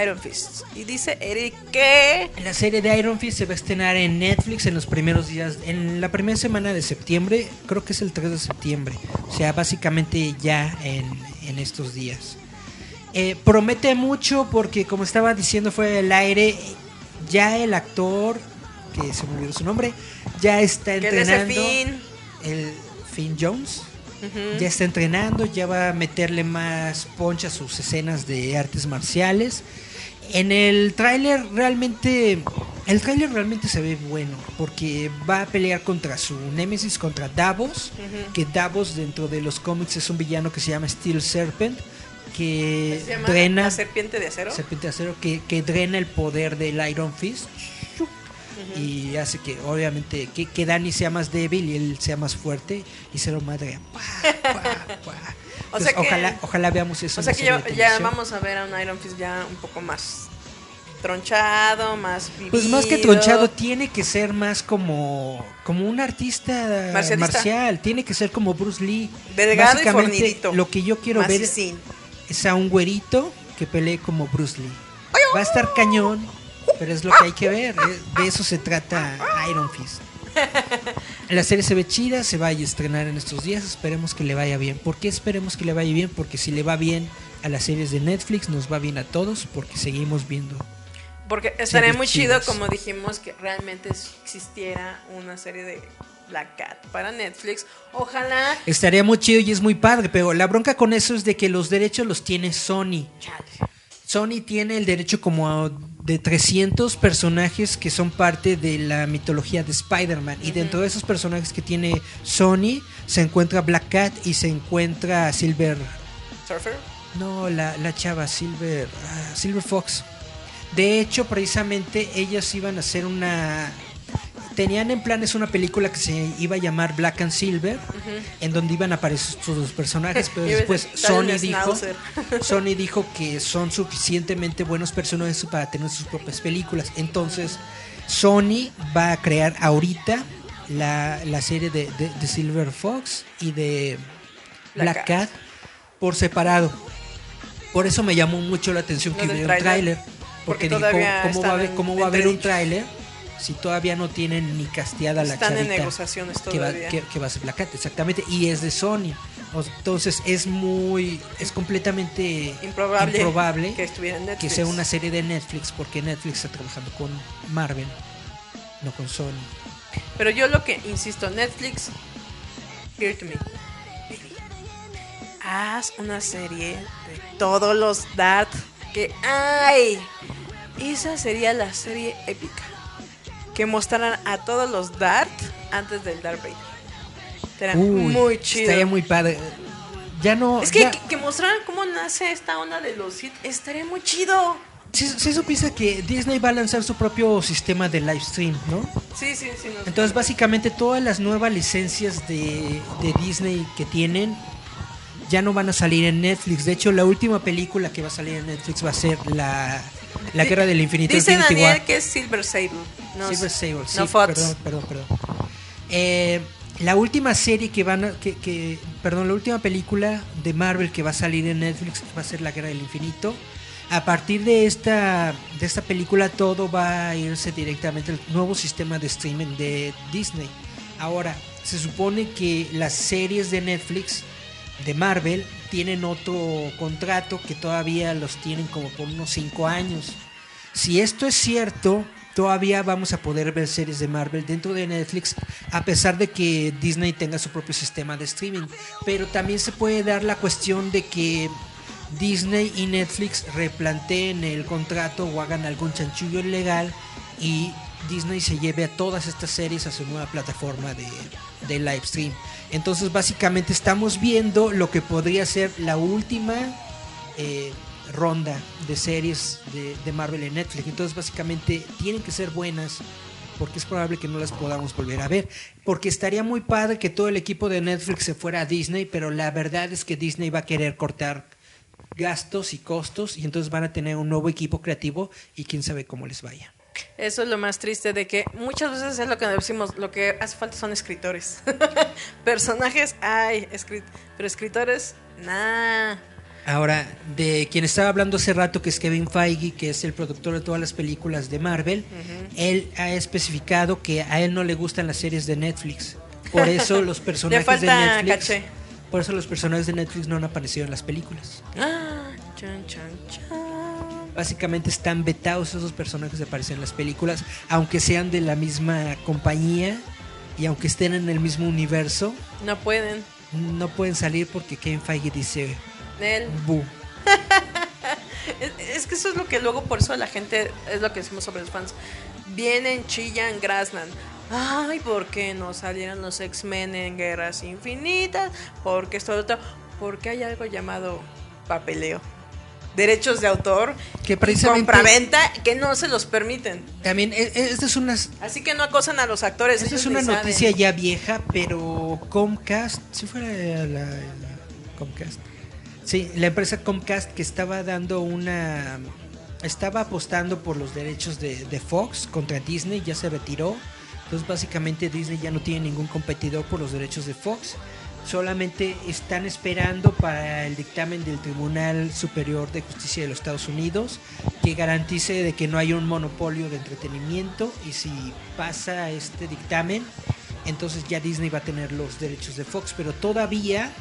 Iron Fist. Y dice Eric que... La serie de Iron Fist se va a estrenar en Netflix en los primeros días, en la primera semana de septiembre, creo que es el 3 de septiembre. O sea, básicamente ya en, en estos días. Eh, promete mucho porque, como estaba diciendo fuera del aire, ya el actor, que se me olvidó su nombre, ya está es entrenando. Finn. el Finn Jones. Ya está entrenando, ya va a meterle más poncha a sus escenas de artes marciales. En el tráiler realmente el tráiler realmente se ve bueno porque va a pelear contra su némesis contra Davos, que Davos dentro de los cómics es un villano que se llama Steel Serpent que Se llama drena La Serpiente de Acero. serpiente de acero que, que drena el poder del Iron Fist y hace que obviamente que, que Danny sea más débil y él sea más fuerte y se lo madre O sea que- ojalá ojalá veamos eso O sea que ya, vamos a ver a un Iron Fist ya un poco más tronchado, más vivido. Pues más que tronchado, tiene que ser más como, como un artista Marcialista. marcial. Tiene que ser como Bruce Lee. Delgado y fornidito. Lo que yo quiero ver Macicín. Es a un güerito que pelee como Bruce Lee. Va a estar cañón, pero es lo que hay que ver. eh, De eso se trata Iron Fist. La serie se ve chida, se va a estrenar en estos días. Esperemos que le vaya bien. ¿Por qué esperemos que le vaya bien? Porque si le va bien a las series de Netflix, nos va bien a todos. Porque seguimos viendo. Porque estaría muy chido, chidas. como dijimos, que realmente existiera una serie de Black Cat para Netflix. Ojalá. Estaría muy chido y es muy padre, pero la bronca con eso es de que los derechos los tiene Sony. Sony tiene el derecho como a- de 300 personajes que son parte de la mitología de Spider-Man. Y dentro de esos personajes que tiene Sony se encuentra Black Cat y se encuentra Silver... Surfer. No, la, la chava, Silver... ah, Silver Fox. De hecho, precisamente ellas iban a hacer una... Tenían en planes una película que se iba a llamar Black and Silver, en donde iban a aparecer dos personajes, pero después Sony dijo. Sony dijo que son suficientemente buenos personajes para tener sus propias películas. Entonces, Sony va a crear ahorita la, la serie de, de- de Silver Fox y de Black Black Cat por separado. Por eso me llamó mucho la atención que hubiera un tráiler. Porque todavía ¿cómo, va en- cómo va a haber un tráiler si todavía no tienen ni casteada la Están en negociaciones que va, todavía. que, que va a ser Cat? Exactamente. Y es de Sony. Entonces es muy... Es completamente Improbable improbable que estuviera en que sea una serie de Netflix porque Netflix está trabajando con Marvel, no con Sony. Pero yo lo que insisto, Netflix, hear to me. Haz una serie de todos los Dart que hay. Esa sería la serie épica. Que mostraran a todos los Dart antes del Darth Vader. Uy, muy chido. Estaría muy padre. Ya no... Es que, ya- que, que mostraran cómo nace esta onda de los Sith estaría muy chido. Sí, sí supiste que Disney va a lanzar su propio sistema de live stream, ¿no? Sí, sí, sí. nos- Entonces básicamente todas las nuevas licencias de, de Disney que tienen ya no van a salir en Netflix. De hecho, la última película que va a salir en Netflix va a ser la, la Guerra del Infinito. Dice Infinity Daniel War. que es Silver Sable. No, Silver sí, no Fox. perdón, perdón, perdón. Eh, la última serie que van a, que, que- perdón, la última película de Marvel que va a salir en Netflix va a ser La Guerra del Infinito. A partir de esta, de esta película todo va a irse directamente al nuevo sistema de streaming de Disney. Ahora, se supone que las series de Netflix de Marvel tienen otro contrato que todavía los tienen como por unos 5 años. Si esto es cierto, todavía vamos a poder ver series de Marvel dentro de Netflix, a pesar de que Disney tenga su propio sistema de streaming. Pero también se puede dar la cuestión de que Disney y Netflix replanteen el contrato o hagan algún chanchullo ilegal y Disney se lleve a todas estas series a su nueva plataforma de, live stream. Entonces básicamente estamos viendo lo que podría ser la última eh, ronda de series de, de Marvel en Netflix. Entonces básicamente tienen que ser buenas porque es probable que no las podamos volver a ver. Porque estaría muy padre que todo el equipo de Netflix se fuera a Disney, pero la verdad es que Disney va a querer cortar gastos y costos y entonces van a tener un nuevo equipo creativo y quién sabe cómo les vaya. Eso es lo más triste de que muchas veces es lo que decimos, lo que hace falta son escritores. Personajes hay, escrit pero escritores, nah. Ahora, de quien estaba hablando hace rato, que es Kevin Feige, que es el productor de todas las películas de Marvel, él ha especificado que a él no le gustan las series de Netflix. Por eso los personajes de Netflix. caché. Por eso los personajes de Netflix no han aparecido en las películas. Ah, chan, chan, chan. Básicamente están vetados esos personajes de aparecer en las películas, aunque sean de la misma compañía y aunque estén en el mismo universo, No pueden. no pueden salir porque Kevin Feige dice Él. bu. Es, que eso es lo que luego por eso la gente es lo que decimos sobre los fans. Vienen, chillan, graznan. Ay, ¿por qué no salieron los X-Men en Guerras Infinitas? Porque esto otro. Porque hay algo llamado papeleo. Derechos de autor Que precisamente- compraventa que no se los permiten. También, e- e- esta es una, Así que no acosan a los actores. esta es una saben. noticia ya vieja, pero Comcast, si fuera la, la- Comcast, sí, la empresa Comcast que estaba dando una estaba apostando por los derechos de, de Fox contra Disney, ya se retiró. Entonces básicamente Disney ya no tiene ningún competidor por los derechos de Fox. Solamente están esperando para el dictamen del Tribunal Superior de Justicia de los Estados Unidos que garantice de que no haya un monopolio de entretenimiento y si pasa este dictamen, entonces ya Disney va a tener los derechos de Fox, pero todavía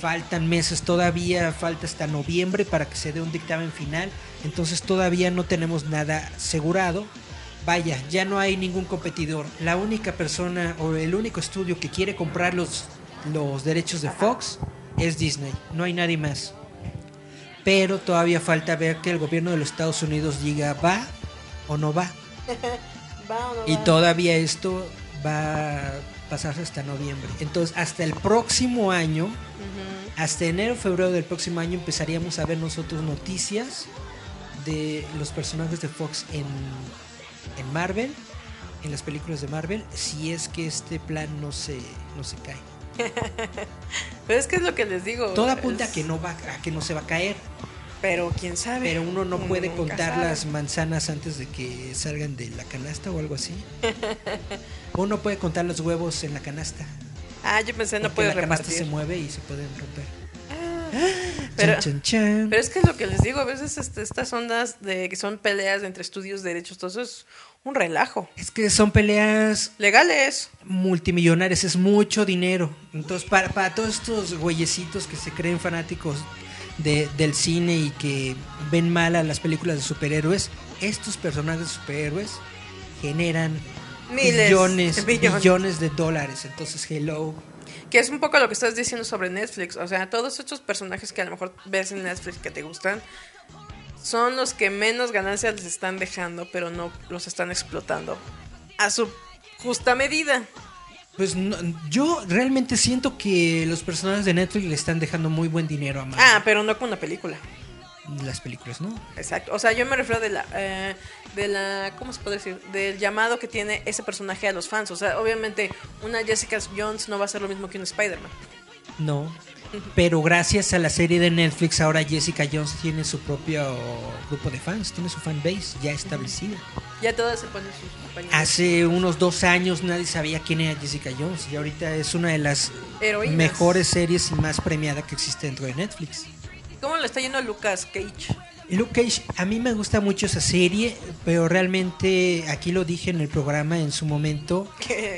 faltan meses, todavía falta hasta noviembre para que se dé un dictamen final, entonces todavía no tenemos nada asegurado. Vaya, ya no hay ningún competidor. La única persona o el único estudio que quiere comprar los, los derechos de Fox es Disney, no hay nadie más. Pero todavía falta ver que el gobierno de los Estados Unidos diga va o no va. Va o no Y va? todavía esto va a pasarse hasta noviembre. Entonces, hasta el próximo año, hasta enero, febrero del próximo año, empezaríamos a ver nosotros noticias de los personajes de Fox en, en Marvel, en las películas de Marvel, si es que este plan no se, no se cae. Pero es que es lo que les digo. Todo apunta a que no va a que no se va a caer, Pero quién sabe. pero uno no Uno puede contar sabe. las manzanas antes de que salgan de la canasta o algo así. Uno puede contar los huevos en la canasta. Ah, yo pensé no porque puedes la canasta repartir. se mueve y se pueden romper. Pero, Chan, chan, chan. pero es que es lo que les digo, a veces este, estas ondas de que son peleas entre estudios de derechos, todo eso es un relajo. Es que son peleas Legales. multimillonarias, es mucho dinero. Entonces, para, para todos estos güeyecitos que se creen fanáticos de- del cine y que ven mal a las películas de superhéroes, estos personajes de superhéroes generan Miles, millones, millones. millones de dólares. Entonces, hello. Que es un poco lo que estás diciendo sobre Netflix. O sea, todos estos personajes que a lo mejor ves en Netflix que te gustan son los que menos ganancias les están dejando, pero no los están explotando a su justa medida. Pues no- yo realmente siento que los personajes de Netflix le están dejando muy buen dinero a Marvel. Ah, pero no con una película. las películas, ¿no? Exacto. O sea, yo me refiero de la, eh, de la, ¿cómo se puede decir? Del llamado que tiene ese personaje a los fans. O sea, obviamente una Jessica Jones no va a ser lo mismo que un Spider-Man. No. Pero gracias a la serie de Netflix, ahora Jessica Jones tiene su propio grupo de fans, tiene su fan base ya establecida. Ya todas se ponen sus compañeros. Hace unos dos años nadie sabía quién era Jessica Jones y ahorita es una de las Heroínas. mejores series y más premiada que existe dentro de Netflix. ¿Cómo le está yendo a Lucas Cage? Luke Cage, a mí me gusta mucho esa serie, pero realmente aquí lo dije en el programa en su momento,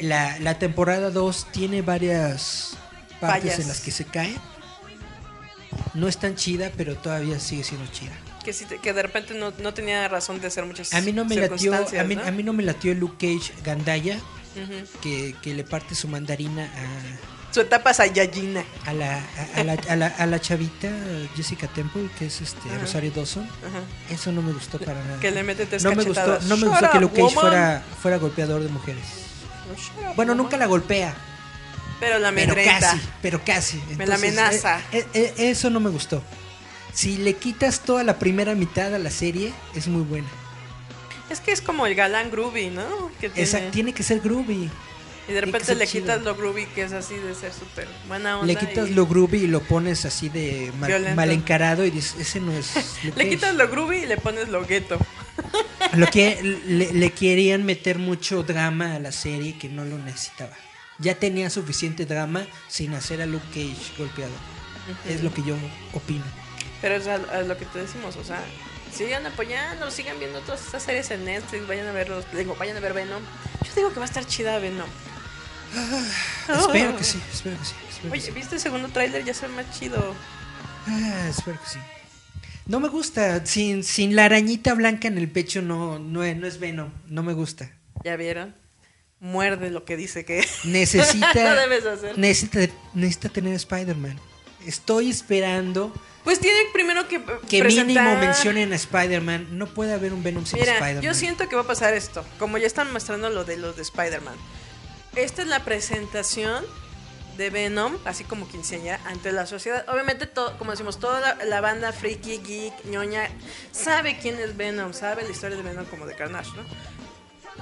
la, la temporada 2 tiene varias partes Fallas. en las que se cae. No es tan chida, pero todavía sigue siendo chida. Que, sí te- que de repente no, no tenía razón de hacer muchas A mí no me latió, a mí, ¿no? a mí no me latió Luke Cage Gandaya, Ujú. que, que le parte su mandarina a, Su etapa Saiyajina. a la, a, a la, a la- a la chavita Jessica Temple, que es este Ajá. Rosario Dawson. Ajá. Eso no me gustó para nada. Que le mete no me gustó, no me Shut gustó que Luke Cage woman. fuera, fuera golpeador de mujeres. Up, Bueno, woman. nunca la golpea, Pero la pero casi, pero casi. Me la amenaza. eh, eh, eh, eso no me gustó. Si le quitas toda la primera mitad a la serie, es muy buena. Es que es como el galán groovy, ¿no? Que tiene, Esa, tiene que ser groovy. y de repente le chido. quitas lo groovy, que es así de ser súper buena onda. Le quitas y- lo groovy y lo pones así de mal, encarado y dices, ese no es Le Cage". quitas lo groovy y le pones lo gueto. Lo que le, le querían meter mucho drama a la serie que no lo necesitaba. Ya tenía suficiente drama sin hacer a Luke Cage golpeado. Es lo que yo opino. Pero es a, a lo que te decimos, o sea, sigan apoyando, sigan viendo todas estas series en Netflix, vayan a verlos, digo, vayan a ver Venom. Yo digo que va a estar chida Venom. Espero que sí, espero que sí. espero que Oye, sí. ¿viste el segundo tráiler? Ya se ve más chido. Ah, espero que sí. No me gusta. Sin, sin la arañita blanca en el pecho no, no, no es Venom. No me gusta. ¿Ya vieron? Muerde lo que dice que Necesita, no debes hacer. necesita, necesita tener Spider-Man. Estoy esperando Pues tiene primero que que presentar... mínimo mencionen a Spider-Man. No puede haber un Venom sin Spider-Man. yo siento que va a pasar esto. Como ya están mostrando lo de los de Spider-Man. Esta es la presentación de Venom, así como quinceañera, ante la sociedad. Obviamente, todo, como decimos, toda la, la banda freaky, geek, ñoña, sabe quién es Venom, sabe la historia de Venom como de Carnage, ¿no?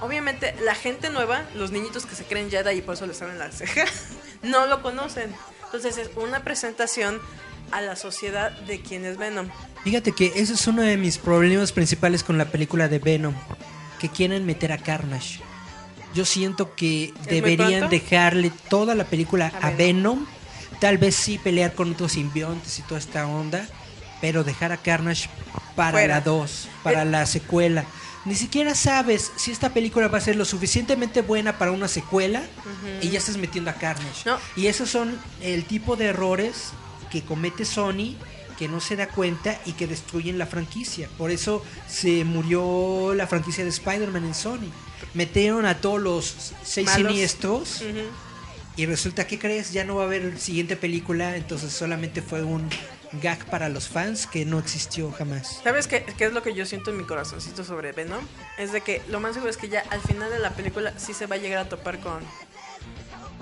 Obviamente, la gente nueva, los niñitos que se creen Jedi y por eso les salen la ceja, no lo conocen. Entonces, es una presentación a la sociedad de quién es Venom. Fíjate que ese es uno de mis problemas principales con la película de Venom, que quieren meter a Carnage. Yo siento que deberían dejarle toda la película A a Venom, tal vez sí pelear con otros simbiontes y toda esta onda, pero dejar a Carnage para Fuera. la 2, para la secuela. Ni siquiera sabes si esta película va a ser lo suficientemente buena para una secuela y ya estás metiendo a Carnage. No. Y esos son el tipo de errores que comete Sony que no se da cuenta y que destruyen la franquicia. Por eso se murió la franquicia de Spider-Man en Sony. Metieron a todos los seis Malos. siniestros y resulta que crees ya no va a haber siguiente película, entonces solamente fue un gag para los fans que no existió jamás. ¿Sabes qué, qué es lo que yo siento en mi corazoncito sobre Venom? Es de que lo más seguro es que ya al final de la película sí se va a llegar a topar con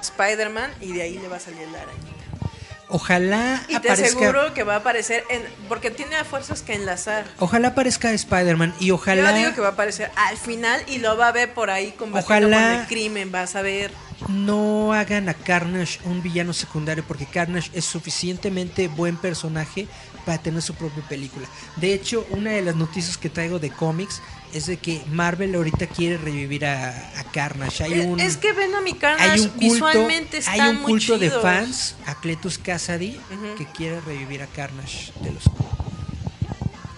Spider-Man y de ahí le va a salir la arañita. Ojalá Y te aparezca aseguro que va a aparecer en... Porque tiene a fuerzas que enlazar. Ojalá aparezca Spider-Man y ojalá Yo digo que va a aparecer al final y lo va a ver por ahí combatiendo Ojalá- con el crimen, vas a ver. No hagan a Carnage un villano secundario porque Carnage es suficientemente buen personaje para tener su propia película. De hecho, una de las noticias que traigo de cómics es de que Marvel ahorita quiere revivir a, a Carnage. Hay Es- un, es que Venom y Carnage hay un culto, visualmente están hay un muy culto de fans, a Cletus Cassidy, Ujú. que quiere revivir a Carnage de los...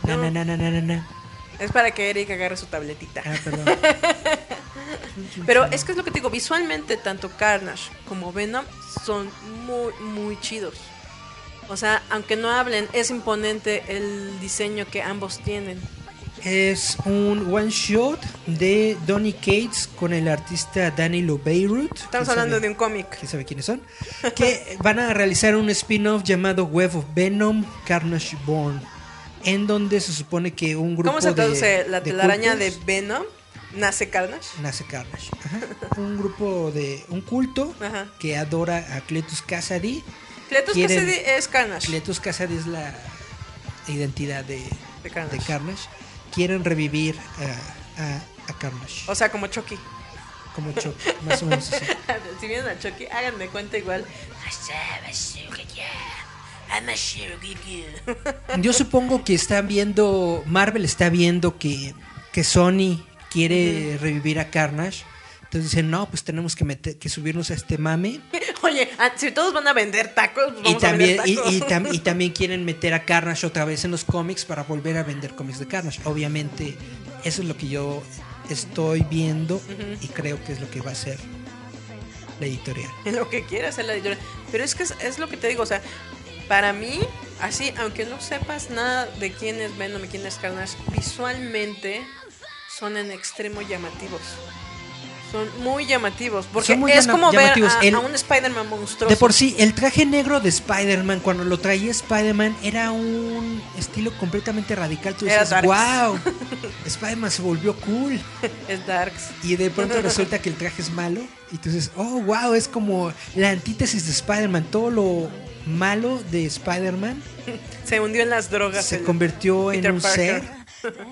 No. na, na, na, na, na, na. Es para que Eric agarre su tabletita. Ah, perdón. Pero es que es lo que te digo, visualmente tanto Carnage como Venom son muy, muy chidos. O sea, aunque no hablen, es imponente el diseño que ambos tienen. Es un one shot de Donny Cates con el artista Danilo Beirut. Estamos ¿Quién hablando sabe? de un cómic. ¿Quién sabe quiénes son? Que van a realizar un spin-off llamado Web of Venom Carnage Born. En donde se supone que un grupo ¿Cómo se de- traduce la de telaraña de Venom? ¿Nace Carnage? Nace Carnage. Ajá. Un grupo de. Un culto Ajá. que adora a Cletus Cassidy. Cletus Quieren- Cassidy es Carnage. Cletus Cassidy es la identidad de, De Carnage. de Carnage. Quieren revivir a, a- a Carnage. O sea, como Chucky. Como Chuck, más o menos así. si vienen a Chucky, háganme cuenta igual. Yo supongo que están viendo, Marvel está viendo que, que Sony quiere revivir a Carnage. Entonces dicen, no, pues tenemos que, meter, que subirnos a este mame. Oye, ah, si todos van a vender tacos, pues Y vamos también, a vender y, tacos. y tam- y también quieren meter a Carnage otra vez en los cómics para volver a vender cómics de Carnage. Obviamente, eso es lo que yo estoy viendo y creo que es lo que va a ser la editorial. lo que quiera hacer la editorial. Pero es que es, es lo que te digo, o sea, para mí, así, aunque no sepas nada de quién es Venom y quién es Carnage, visualmente son en extremo llamativos. Son muy llamativos, porque muy es como ver a, El- a un Spider-Man monstruoso. De por sí, el traje negro de Spider-Man, cuando lo traía Spider-Man, era un estilo completamente radical. Tú dices, wow, Spider-Man se volvió cool. es Darks. Y de pronto resulta que el traje es malo. Y tú dices, oh, wow, es como la antítesis de Spider-Man. Todo lo malo de Spider-Man Se hundió en las drogas. se convirtió en un Parker. ser.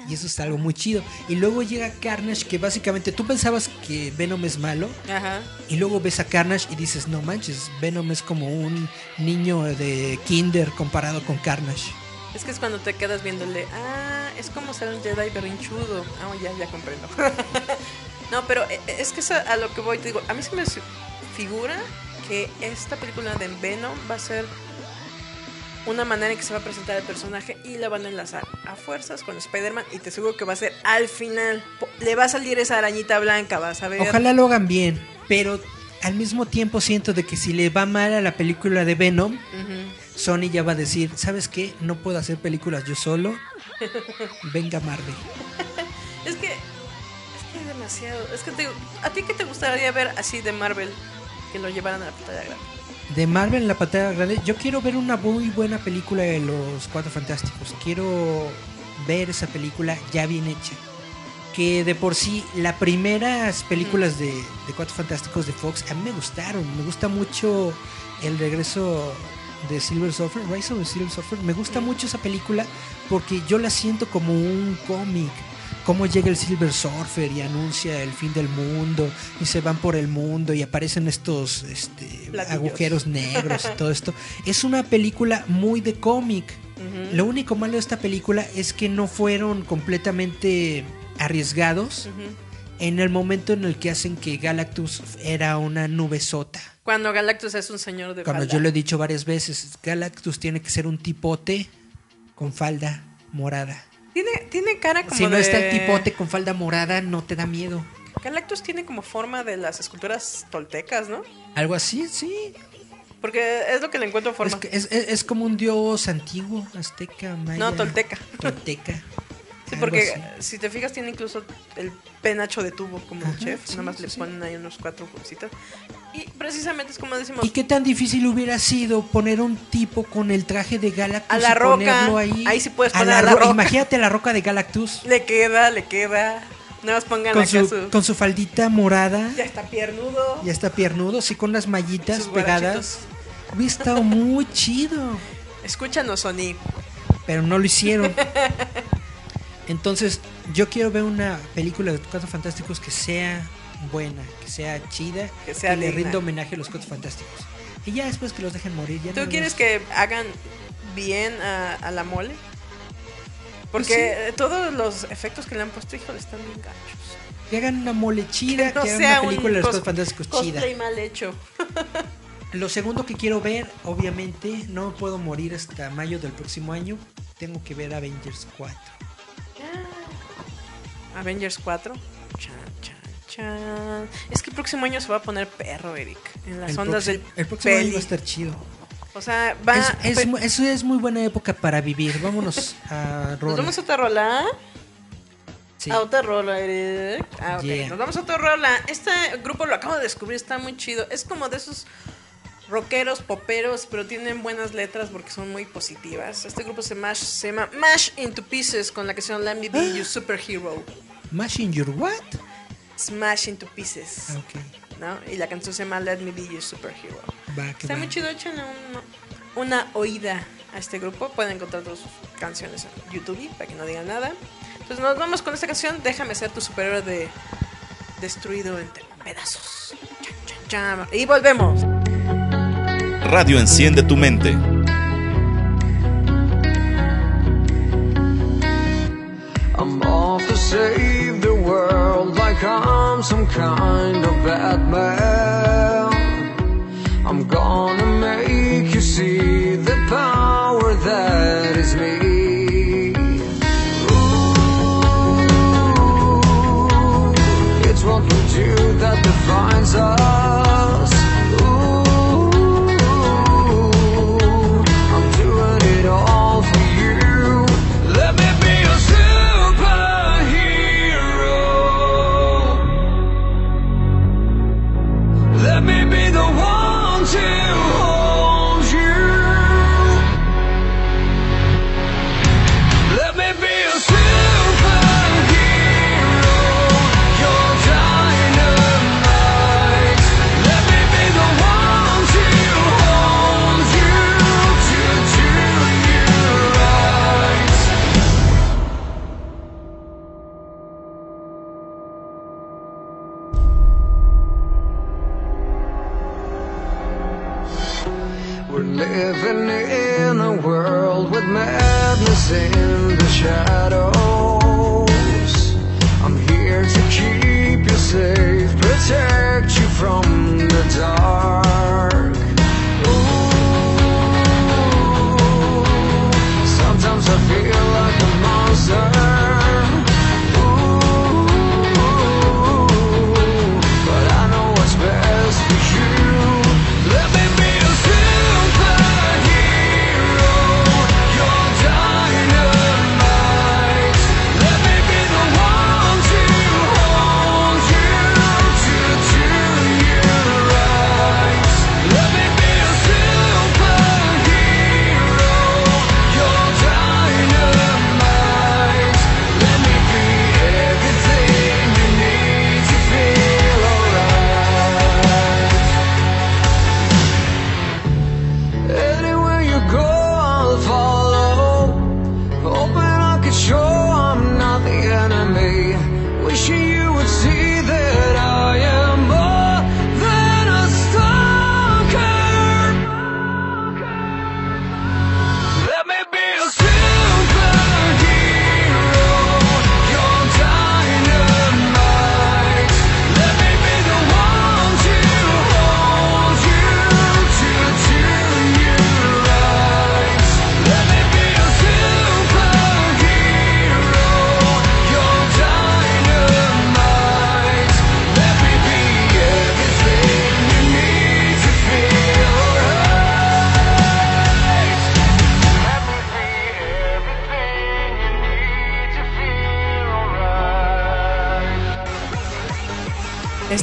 Y eso es algo muy chido. Y luego llega Carnage, que básicamente tú pensabas que Venom es malo. Ajá. Y luego ves a Carnage y dices, no manches, Venom es como un niño de kinder comparado con Carnage. Es que es cuando te quedas viéndole, ah, es como ser un Jedi berrinchudo. Ah, ya, ya comprendo. no, pero eh, es que es a, lo que voy, te digo, a mí se me figura que esta película de Venom va a ser una manera en que se va a presentar el personaje y la van a enlazar a fuerzas con Spider-Man y te aseguro que va a ser al final. Le va a salir esa arañita blanca, vas a ver. Ojalá lo hagan bien, pero al mismo tiempo siento de que si le va mal a la película de Venom. Sony ya va a decir, ¿sabes qué? No puedo hacer películas yo solo. Venga Marvel. Es que. Es que demasiado. Es que te ¿a ti qué te gustaría ver así de Marvel que lo llevaran a la pantalla grande? De Marvel en la pantalla grande, yo quiero ver una muy buena película de los Cuatro Fantásticos. Quiero ver esa película ya bien hecha. Que de por sí, las primeras películas de, de Cuatro Fantásticos de Fox a mí me gustaron. Me gusta mucho el regreso de Silver Surfer, Rise of the Silver Surfer. Me gusta mucho esa película porque yo la siento como un cómic. Cómo llega el Silver Surfer y anuncia el fin del mundo y se van por el mundo y aparecen estos este, agujeros negros y todo esto. Es una película muy de cómic. Lo único malo de esta película es que no fueron completamente arriesgados en el momento en el que hacen que Galactus era una nube sota. Cuando Galactus es un señor de Cuando falda. yo lo he dicho varias veces, Galactus tiene que ser un tipote con falda morada. Tiene, tiene cara como Si no de... está el tipote con falda morada, no te da miedo. Galactus tiene como forma de las esculturas toltecas, ¿no? Algo así, sí. Porque es lo que le encuentro forma. Es, que es, es- es como un dios antiguo, azteca, maya. No, tolteca. Tolteca. Sí, porque si te fijas tiene incluso el penacho de tubo como Ajá, chef. sí, Nada más sí, le ponen ahí unos cuatro cositas. Y precisamente es como decimos... ¿Y qué tan difícil hubiera sido poner un tipo con el traje de Galactus A la y Roca. ahí? Ahí sí puedes A poner la a la Ro- Roca. Imagínate la roca de Galactus Le queda, le queda. Nada más pongan con acá su, su... con su faldita morada. Ya está piernudo. Ya está piernudo, sí, con las mallitas Sus pegadas. Hubiera estado muy chido. Escúchanos, Sony. pero no lo hicieron. Entonces, yo quiero ver una película de los Cuatro Fantásticos que sea buena, que sea chida, Que sea le rinda homenaje a los Cuatro Fantásticos. Y ya después que los dejen morir, ya ¿Tú no quieres los- que hagan bien a, a la mole? Porque Pues sí. eh, todos los efectos que le han puesto, híjole, están bien gachos. que hagan una mole chida, que, no hagan sea una película un de los Cuatro Fantásticos chida. cosplay mal hecho. Lo segundo que quiero ver, obviamente, no puedo morir hasta mayo del próximo año. Tengo que ver Avengers 4. Avengers 4. Chan, chan, chan. Es que el próximo año se va a poner perro, Eric. En las El ondas del el próximo año va a estar chido. O sea, va. Es, es es muy buena época para vivir. Vámonos a ¿Nos rola. vamos a otra rola? Sí. A otra rola, Eric. Ah, ok. Yeah. Nos vamos a otra rola. Este grupo lo acabo de descubrir, está muy chido. Es como de esos rockeros, poperos, pero tienen buenas letras porque son muy positivas. Este grupo se, mash- se llama Mash Into Pieces con la canción Let Me Be Ah. Your Superhero. Mashing Your What? Smash Into Pieces. Ah, ok. ¿no? Y la canción se llama Let Me Be Your Superhero. Va, Está va. muy chido, échenle un- una oída a este grupo. Pueden encontrar sus canciones en YouTube para que no digan nada. Entonces nos vamos con esta canción. Déjame ser tu superhéroe de destruido en pedazos. Chan, chan, chan. Y volvemos. Radio Enciende tu mente. I'm off to save the world like I'm some kind of Batman.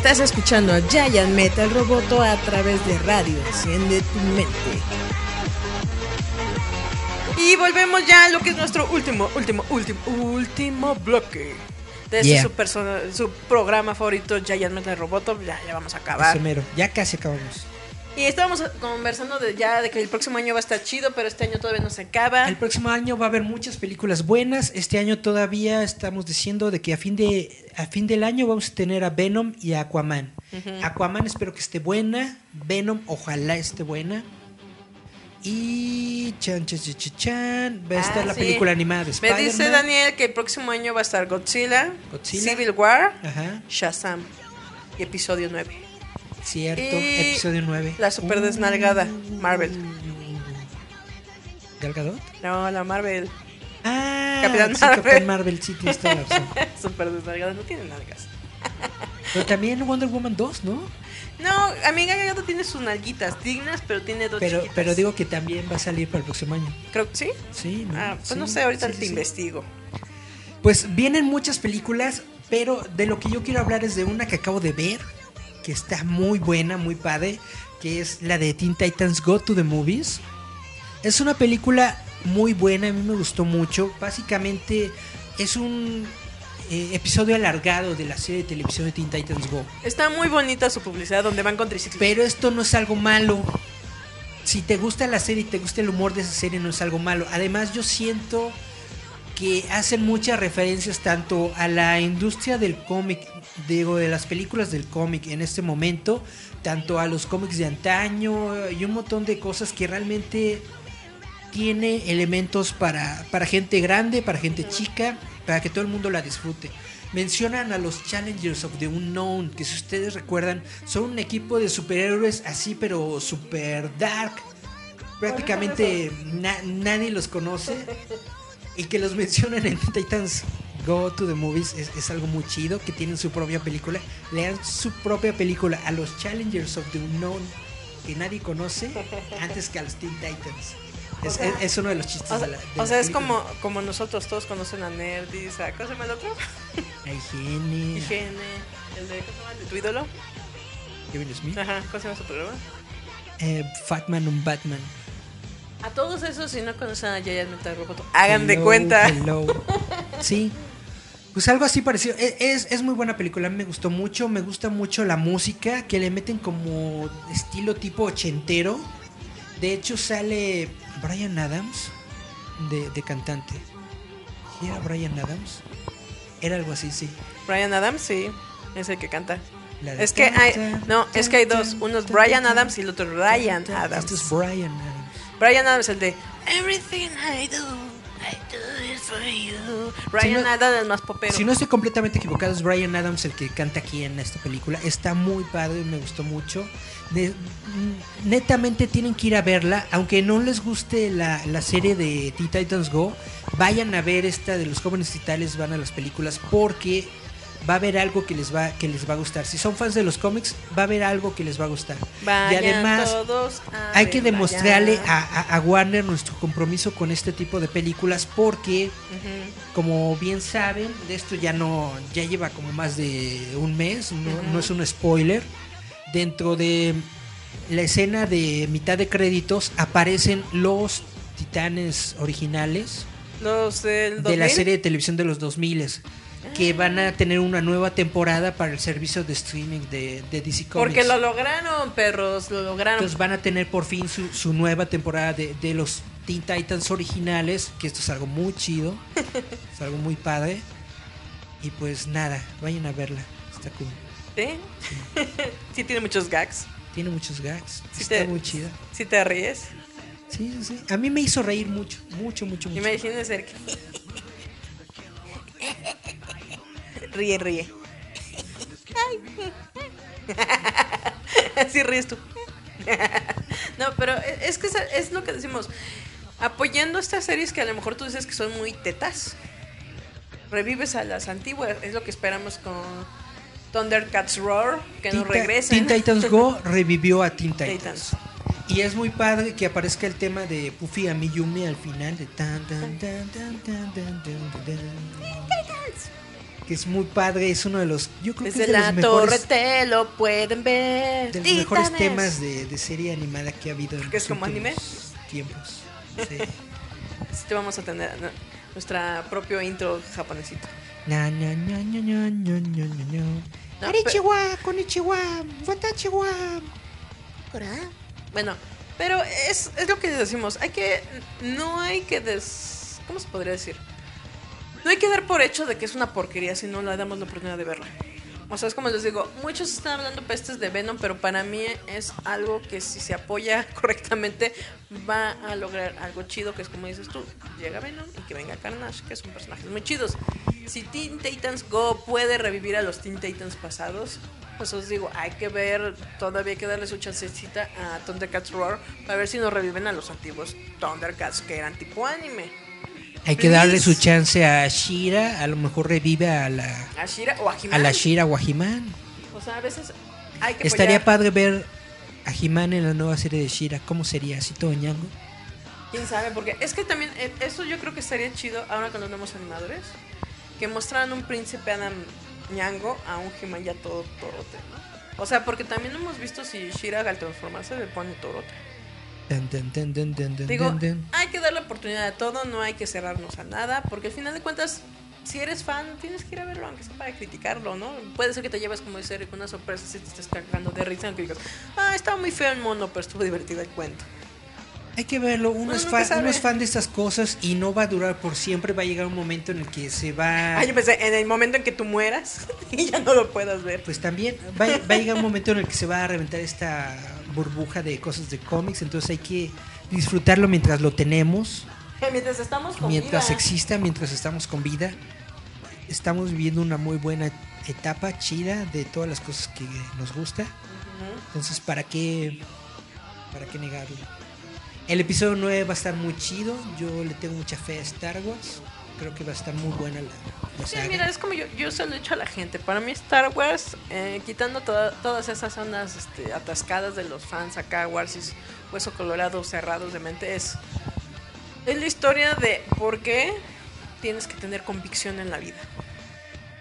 Estás escuchando a Giant Metal Roboto a través de radio. Enciende tu mente. Y volvemos ya a lo que es nuestro último, último, último, último bloque. De este Yeah. su, persona- su programa favorito, Giant Metal Roboto. Ya, ya vamos a acabar. Ese mero. Ya casi acabamos. Y estábamos conversando de ya de que el próximo año va a estar chido, pero este año todavía no se acaba. El próximo año va a haber muchas películas buenas. Este año todavía estamos diciendo de que a fin de a fin del año vamos a tener a Venom y a Aquaman. Aquaman espero que esté buena. Venom ojalá esté buena. Y chan chan chan chan, chan, va a estar Ah, la sí. película animada de Me dice Daniel que el próximo año va a estar Godzilla, Godzilla. Civil War, Ajá. Shazam y episodio 9. Cierto, Y episodio 9. La super desnalgada, Marvel. ¿Gal Gadot? No, la Marvel. Ah, Capitán sí, Marvel. Capitán Marvel, sí, tienes toda la razón. super desnalgada, no tiene nalgas. Pero también Wonder Woman 2, ¿no? No, amiga Gato tiene sus nalguitas dignas, pero tiene dos Pero, chiquitas. pero digo que también va a salir para el próximo año. Creo que sí. Sí, ¿no? Ah, pues Sí, no sé, ahorita sí, te sí. investigo. Pues vienen muchas películas, pero de lo que yo quiero hablar es de una que acabo de ver, que está muy buena, muy padre, que es la de Teen Titans Go to the Movies. Es una película muy buena, a mí me gustó mucho. Básicamente es un eh, episodio alargado de la serie de televisión de Teen Titans Go. Está muy bonita su publicidad donde van con triciclos. Pero esto no es algo malo. Si te gusta la serie y te gusta el humor de esa serie, no es algo malo. Además, yo siento que hacen muchas referencias tanto a la industria del cómic, digo, de las películas del cómic en este momento, tanto a los cómics de antaño y un montón de cosas que realmente tiene elementos para, para gente grande, para gente chica, para que todo el mundo la disfrute. Mencionan a los Challengers of the Unknown, que si ustedes recuerdan, son un equipo de superhéroes así, pero super dark. Prácticamente na- nadie los conoce. Y que los mencionan en Titans Go to the Movies es, es algo muy chido, que tienen su propia película. Lean su propia película a los Challengers of the Unknown, que nadie conoce, antes que a los Teen Titans. Es, O sea- es- es uno de los chistes O sea, de la, de o la sea, es como, como nosotros todos conocen a Nerdis, a ¿cómo se llama el otro? A Higiene, IGN, el de, ¿cómo se llama? ¿El de tu ídolo? Kevin Smith, Ajá, ¿cómo se llama su programa? eh, Fatman un Batman. A todos esos, si no conocen a Giant Metal Roboto, hagan de Hello, cuenta. hello. Sí. Pues algo así parecido. E- Es, es muy buena película, a mí me gustó mucho. Me gusta mucho la música, que le meten como estilo tipo ochentero. De hecho sale Brian Adams de, de cantante. ¿Sí era Brian Adams? Era algo así, sí. Brian Adams, sí, es el que canta. Es que hay, no, es que hay dos, uno es Brian Adams y el otro Ryan. Adams. Este es Brian Adams. Brian Adams, el de Everything I do, I do for you. Ryan no- Adams más popero. Si no estoy completamente equivocado, es Brian Adams el que canta aquí en esta película. Está muy padre, me gustó mucho. De- mm, netamente tienen que ir a verla, aunque no les guste la, la serie de Teen Titans Go, vayan a ver esta de los jóvenes titales, van a las películas, porque va a haber algo que les va, que les va a gustar. Si son fans de los cómics, va a haber algo que les va a gustar. Vayan y además, todos a hay que demostrarle a, Warner nuestro compromiso con este tipo de películas, porque como bien saben, de esto ya no, ya lleva como más de un mes, no, es un spoiler. Dentro de la escena de mitad de créditos aparecen los titanes originales Los del de la 2000. serie de televisión de los 2000 Ah. Que van a tener una nueva temporada para el servicio de streaming de, de DC Comics. Porque lo lograron, perros, lo lograron. Entonces van a tener por fin su, su nueva temporada de, de los Teen Titans originales, que esto es algo muy chido, es algo muy padre. Y pues nada, vayan a verla. Está cool. ¿Sí? sí tiene muchos gags. Tiene muchos gags. Sí está te- muy chida. Si te ríes. Sí, sí, sí. A mí me hizo reír mucho, mucho, mucho, mucho. Imagínese que... Ríe, ríe. Así ríes tú. No, pero e, es que es lo que decimos. Apoyando estas series que a lo mejor tú dices que son muy tetas, revives a las antiguas. Es lo que esperamos con Thundercats Roar, que nos regresen. Teen Titans Go revivió a Teen Titans. Y es muy padre que aparezca el tema de Puffy a Yumi al final de tan tan tan tan tan tan tan. tan que es muy padre, es uno de los, yo creo Desde que es de la los torre te lo pueden ver. De los mejores temas de, de, serie animada que ha habido. En es los anime. Tiempos. Sí. Así te vamos a tener nuestra propio intro japonesito. Na, na, na, na, na, na, Bueno, pero es, es lo que les decimos. Hay que. No hay que des. ¿Cómo se podría decir? No hay que dar por hecho de que es una porquería si no le damos la oportunidad de verla. O sea, es como les digo, muchos están hablando pestes de Venom, pero para mí es algo que si se apoya correctamente va a lograr algo chido, que es como dices tú, llega Venom y que venga Carnage, que son personajes muy chidos. Si Teen Titans Go puede revivir a los Teen Titans pasados, pues os digo, hay que ver, todavía hay que darle su chancecita a Thundercats Roar para ver si nos reviven a los antiguos Thundercats que eran tipo anime. Hay que darle su chance a Shira, a lo mejor revive a la A Shira o a a la Shira o a He-Man. O sea, a veces hay que Estaría apoyar. padre ver a He-Man en la nueva serie de Shira. ¿Cómo sería? ¿Así todo ñango? ¿Quién sabe? Porque es que también eh, eso yo creo que estaría chido ahora con los nuevos animadores. Que mostraran un príncipe Adam Ñango a un He-Man ya todo torote, ¿no? O sea, porque también hemos visto si Shira al transformarse le pone torote. Digo, hay que dar la oportunidad a todo, no hay que cerrarnos a nada, porque al final de cuentas, si eres fan, tienes que ir a verlo, aunque sea para criticarlo, ¿no? Puede ser que te lleves, como dice Eric, una sorpresa si te estás cagando de risa, aunque digas, ah, estaba muy feo el mono, pero estuvo divertido el cuento. Hay que verlo. Uno, Uno es fan, uno es fan de estas cosas y no va a durar por siempre. Va a llegar un momento en el que se va. Ah, yo pensé, en el momento en que tú mueras y ya no lo puedas ver. Pues también va, va a llegar un momento en el que se va a reventar esta burbuja de cosas de cómics. Entonces hay que disfrutarlo mientras lo tenemos. Mientras estamos con mientras vida. exista, mientras estamos con vida, estamos viviendo una muy buena etapa chida de todas las cosas que nos gusta. Entonces, ¿para qué, para qué negarlo? El episodio 9 va a estar muy chido. Yo le tengo mucha fe a Star Wars. Creo que va a estar muy buena la, Sí, mira, es como yo, yo se lo he dicho a la gente. Para mí Star Wars, eh, quitando toda- todas esas zonas este, atascadas de los fans acá, Warsis, hueso colorado, cerrados de mente, es, es la historia de por qué tienes que tener convicción en la vida.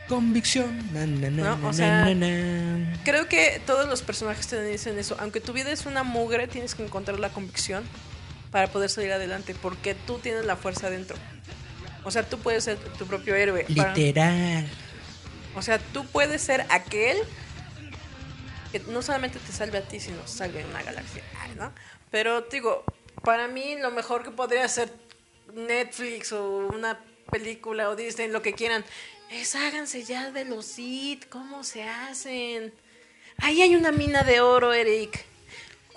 Convicción. Na, na, na, No, o sea. Creo que todos los personajes te dicen eso. Aunque tu vida es una mugre, tienes que encontrar la convicción para poder salir adelante, porque tú tienes la fuerza adentro. O sea, tú puedes ser tu propio héroe. Para- Literal. O sea, tú puedes ser aquel que no solamente te salve a ti, sino salve a una galaxia, ¿no? Pero digo, para mí lo mejor que podría ser Netflix o una película o Disney, lo que quieran, es háganse ya de los Sith, ¿cómo se hacen? Ahí hay una mina de oro, Eric.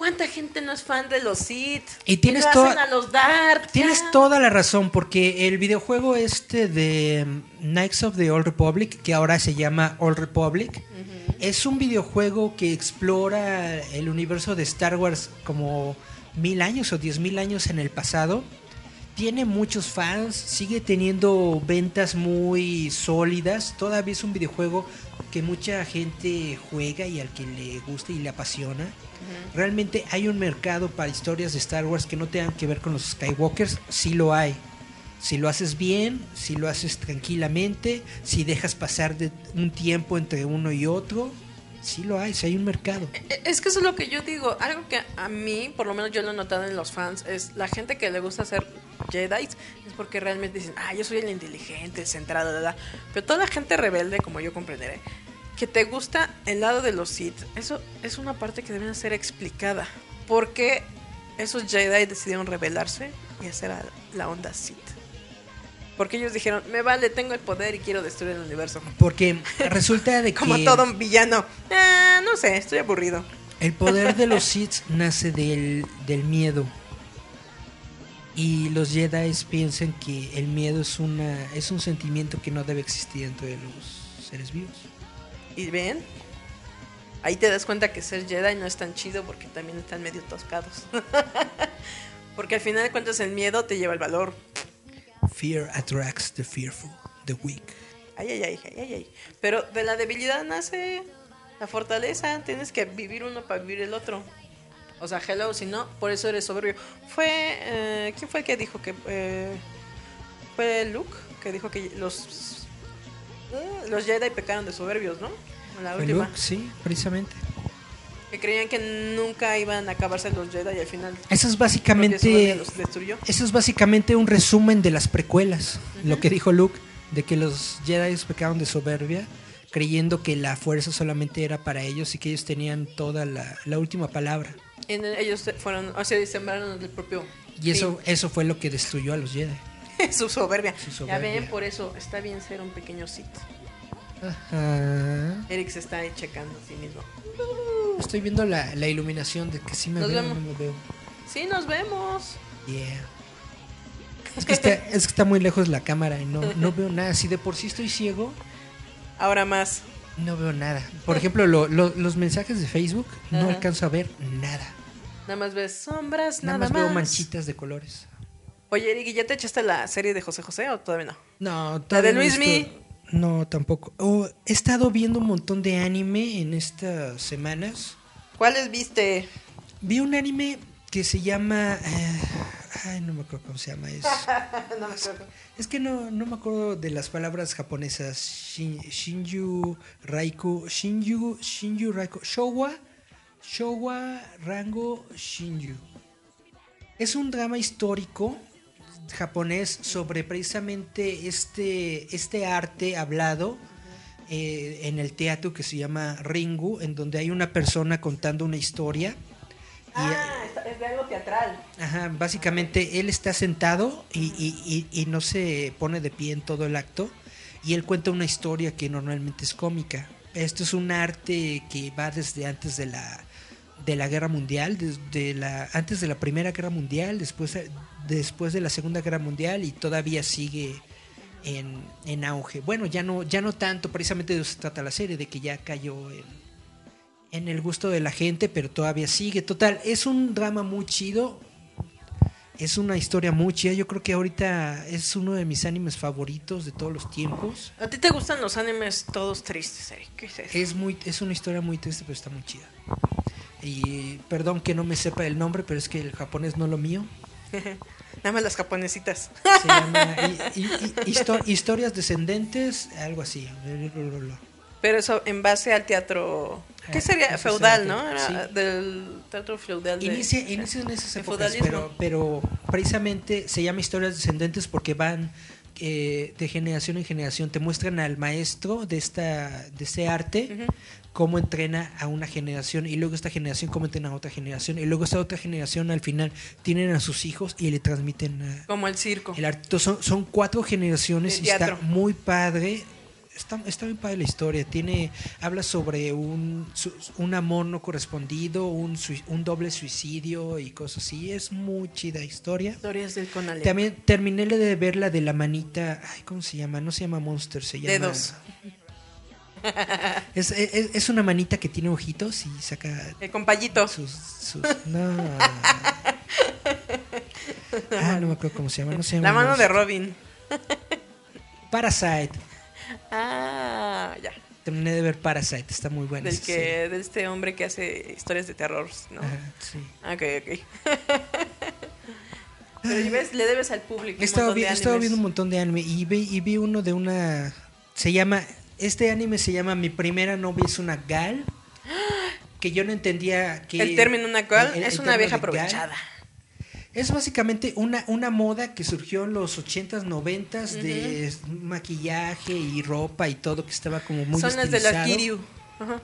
¿Cuánta gente no es fan de los Sith? Y tienes toda- hacen a los Dark. Tienes toda la razón, porque el videojuego este de mm, Knights of the Old Republic, que ahora se llama Old Republic, es un videojuego que explora el universo de Star Wars como mil años o diez mil años en el pasado. Tiene muchos fans, sigue teniendo ventas muy sólidas. Todavía es un videojuego que mucha gente juega y al que le gusta y le apasiona. Realmente hay un mercado para historias de Star Wars que no tengan que ver con los Skywalkers, sí lo hay. Si lo haces bien, si lo haces tranquilamente, si dejas pasar de un tiempo entre uno y otro, sí lo hay, sí hay un mercado. E- Es que eso es lo que yo digo. Algo que a mí, por lo menos yo lo he notado en los fans, es la gente que le gusta hacer Jedi es porque realmente dicen, ah, yo soy el inteligente, el centrado, da, da". Pero toda la gente rebelde, como yo comprenderé, que te gusta el lado de los Sith, eso es una parte que debe ser explicada. ¿Por qué esos Jedi decidieron rebelarse y hacer a la onda Sith? Porque ellos dijeron, me vale, tengo el poder y quiero destruir el universo. Porque resulta de Como que todo villano. Ah, no sé, estoy aburrido. el poder de los Sith nace del, del miedo. Y los Jedi piensan que el miedo es una es un sentimiento que no debe existir dentro de los seres vivos. ¿Y ven? Ahí te das cuenta que ser Jedi no es tan chido porque también están medio toscados. porque al final de cuentas el miedo te lleva al valor. Fear attracts the fearful, the weak. Ay, ay, ay, ay, ay, ay. Pero de la debilidad nace la fortaleza. Tienes que vivir uno para vivir el otro. O sea, hello, si no, por eso eres soberbio. Fue. eh, ¿Quién fue el que dijo que.? eh, fue Luke que dijo que los. eh, los Jedi pecaron de soberbios, ¿no? En la Fue última. Luke, sí, precisamente. Que creían que nunca iban a acabarse los Jedi y al final. Eso es básicamente los destruyó. Eso es básicamente un resumen de las precuelas. Lo que dijo Luke, de que los Jedi pecaron de soberbia, creyendo que la fuerza solamente era para ellos y que ellos tenían toda la, la última palabra. En- ellos fueron. O sea, sembraron el propio. Y eso, eso fue lo que destruyó a los Jedi. su soberbia. Su Ya soberbia. ven, por eso está bien ser un pequeño Sith. Ajá. Eric se está ahí checando a sí mismo. Estoy viendo la, la iluminación de que sí me Nos veo vemos. no me veo. Sí, nos vemos. Yeah. Es que, está, es que está muy lejos la cámara y no, no veo nada. Si de por sí estoy ciego, Ahora más. no veo nada. Por ejemplo, lo- lo- los mensajes de Facebook no Ajá. alcanzo a ver nada. Nada más ves sombras, Nada, nada, más, más. veo manchitas de colores. Oye, Eric, ¿y ¿ya te echaste la serie de José José o todavía no? No, ¿La todavía de no he Luismi? visto- No, tampoco. Oh, he estado viendo un montón de anime en estas semanas. ¿Cuáles viste? Vi un anime que se llama... eh, ay, no me acuerdo cómo se llama. Es, no me acuerdo. es que no, no me acuerdo de las palabras japonesas. Shin- Shinju, Raiku, Shinju, Shinju, Raiku, Showa, Showa, Rango, Shinju. Es un drama histórico japonés sobre precisamente este, este arte hablado eh, en el teatro que se llama Ringu, en donde hay una persona contando una historia. Y, Ah, es de algo teatral. Ajá, básicamente él está sentado y- y- y no se pone de pie en todo el acto y él cuenta una historia que normalmente es cómica. Esto es un arte que va desde antes de la de la guerra mundial, desde la antes de la primera guerra mundial, después después de la segunda guerra mundial y todavía sigue en, en auge. Bueno, ya no ya no tanto, precisamente de eso se trata la serie, de que ya cayó en, en el gusto de la gente, pero todavía sigue. Total, es un drama muy chido. Es una historia muy chida. Yo creo que ahorita es uno de mis animes favoritos de todos los tiempos. ¿A ti te gustan los animes todos tristes, Eric? ¿Qué es eso? Es muy es una historia muy triste, pero está muy chida. Y perdón que no me sepa el nombre, pero es que el japonés no lo mío. Nada más las japonesitas. Se llama histo- Historias descendentes, algo así. Pero eso en base al teatro. ¿Qué sería? Feudal, ¿no? teatro, Era sí. Del teatro feudal. de- Inicia, inicia en esas épocas, pero, pero precisamente se llama historias descendentes porque van eh, de generación en generación. Te muestran al maestro de esta de este arte cómo entrena a una generación y luego esta generación cómo entrena a otra generación y luego esta otra generación al final tienen a sus hijos y le transmiten a- Como el circo. el arte. Son, son cuatro generaciones y está muy padre. Está, está muy padre la historia. Tiene, habla sobre un, su- un amor no correspondido, un, un doble suicidio y cosas así. Es muy chida historia. Historias del Conalep. También terminé de ver la de la manita. Ay, ¿Cómo se llama? No se llama Monster, se llama. Dedos. Es, es, es una manita que tiene ojitos y saca El compayito. sus. sus no. Ah, no me acuerdo cómo se llama. No se llama La mano de. Robin. Parasite. Ah, ya. Terminé de ver Parasite, está muy buena. Del que, de este hombre que hace historias de terror, ¿no? Sí. Ok, ok. Pero ves, le debes al público. He estado, vi- viendo un montón de anime y vi, y vi uno de una... Se llama... Este anime se llama Mi primera novia es una gal. Que yo no entendía que... El término una gal el- el es una vieja gal. Es básicamente una, una moda que surgió en los 80s, 90s de maquillaje y ropa y todo que estaba como muy Son las de la. Kiryu. Ajá.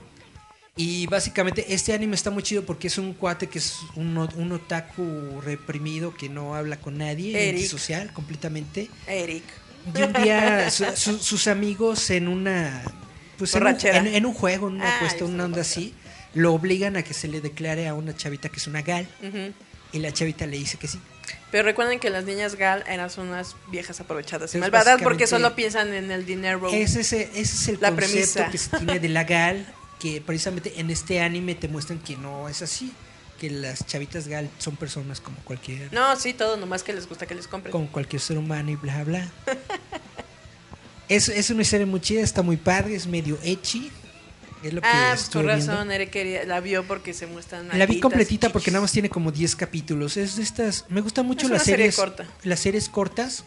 Y básicamente este anime está muy chido porque es un cuate que es un, un otaku reprimido que no habla con nadie, antisocial completamente. Eric. Y un día su- su- sus amigos en una... Pues en en- en un juego, en una Ah, apuesta, una onda así, lo obligan a que se le declare a una chavita que es una gal. Ujú. Y la chavita le dice que sí. Pero recuerden que las niñas Gal eran unas viejas aprovechadas y malvadas porque solo piensan en el dinero. Ese es, ese es el La concepto premisa. que se tiene de la gal, que precisamente en este anime te muestran que no es así, que las chavitas gal son personas como cualquier No, sí, todo, nomás que les gusta que les compren. como cualquier ser humano y bla bla. es, es una historia muy chida, está muy padre, es medio ecchi. Es lo que ah, pues con razón, Eric quería- la vio porque se muestran La vi completita porque nada más tiene como 10 capítulos. Es de estas. Me gustan mucho Es las una serie series. corta. Las series cortas.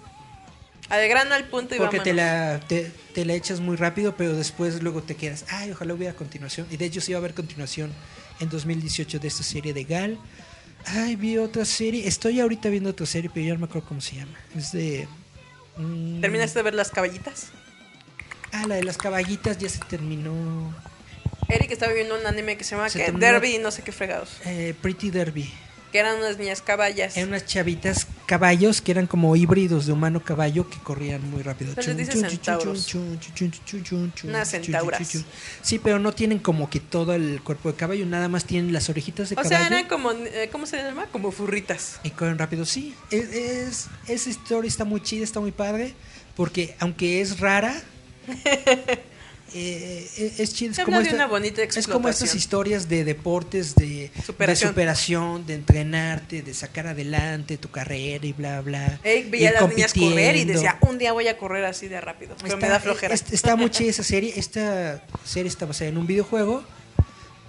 Al grano al punto y Porque te la, te, te la echas muy rápido, pero después luego te quedas. Ay, ojalá hubiera continuación. Y de hecho, sí va a haber continuación en 2018 de esta serie de Gal. Ay, vi otra serie. Estoy ahorita viendo otra serie, pero ya no me acuerdo cómo se llama. Es de. mm, ¿Terminaste de ver las caballitas? Ah, la de las caballitas ya se terminó. Eric estaba viendo un anime que se llama Se Derby y no sé qué fregados. Eh, Pretty Derby. Que eran unas niñas caballas. Eran unas chavitas caballos que eran como híbridos de humano-caballo que corrían muy rápido. Se les dice centauros. Unas centauras. Sí, pero no tienen como que todo el cuerpo de caballo, nada más tienen las orejitas de O caballo. sea, eran como, eh, ¿cómo se llama? Como furritas. Y corren rápido, sí. Es, es- esa historia está muy chida, está muy padre. Porque aunque es rara, eh, eh, es chida. Es como, de esta- una bonita es como estas historias de deportes, de Superación. de, superación, de entrenarte, de sacar adelante tu carrera y bla, bla. Eric veía a las niñas correr y decía, un día voy a correr así de rápido. Pero me da flojera. es- Está muy chida esa serie. Esta serie está basada en un videojuego.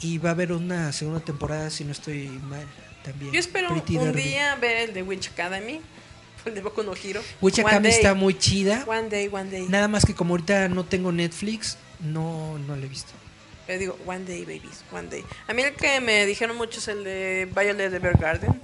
Y va a haber una segunda temporada, si no estoy mal. También. Yo espero Pretty un Derby. día ver el de Witch Academy. El de Boku no Hero. Witch Academy está muy chida. One day, one day. Nada más que como ahorita no tengo Netflix, no, no la he visto. Yo digo, one day, babies, one day. A mí el que me dijeron mucho es el de Violet Evergarden.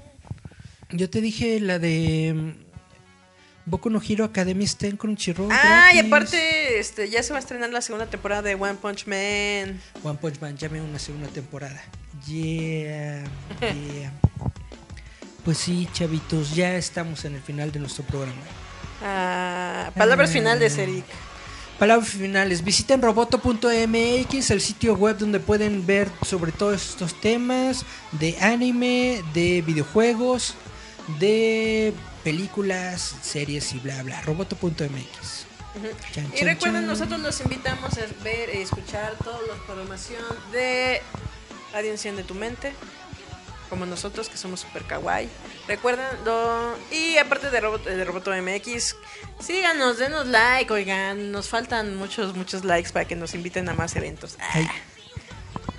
Yo te dije la de mm, Boku no Hero Academy está en Crunchyroll. Ah, y aparte, este, ya se va a estrenar la segunda temporada de One Punch Man. One Punch Man, llame una segunda temporada. Yeah, yeah. Pues sí, chavitos, ya estamos en el final de nuestro programa. Ah, palabras Ah. finales, Eric. Palabras finales. Visiten roboto.mx, el sitio web donde pueden ver sobre todos estos temas de anime, de videojuegos, de películas, series y bla bla. Roboto.mx. Chan, Y chan, recuerden, chan. nosotros los invitamos a ver y escuchar toda la programación de Radio Enciende tu Mente. Como nosotros, que somos super kawaii. Recuerden, y aparte de Roboto, de Roboto MX, síganos, denos like, oigan. Nos faltan muchos, muchos likes para que nos inviten a más eventos. Ah, Ay,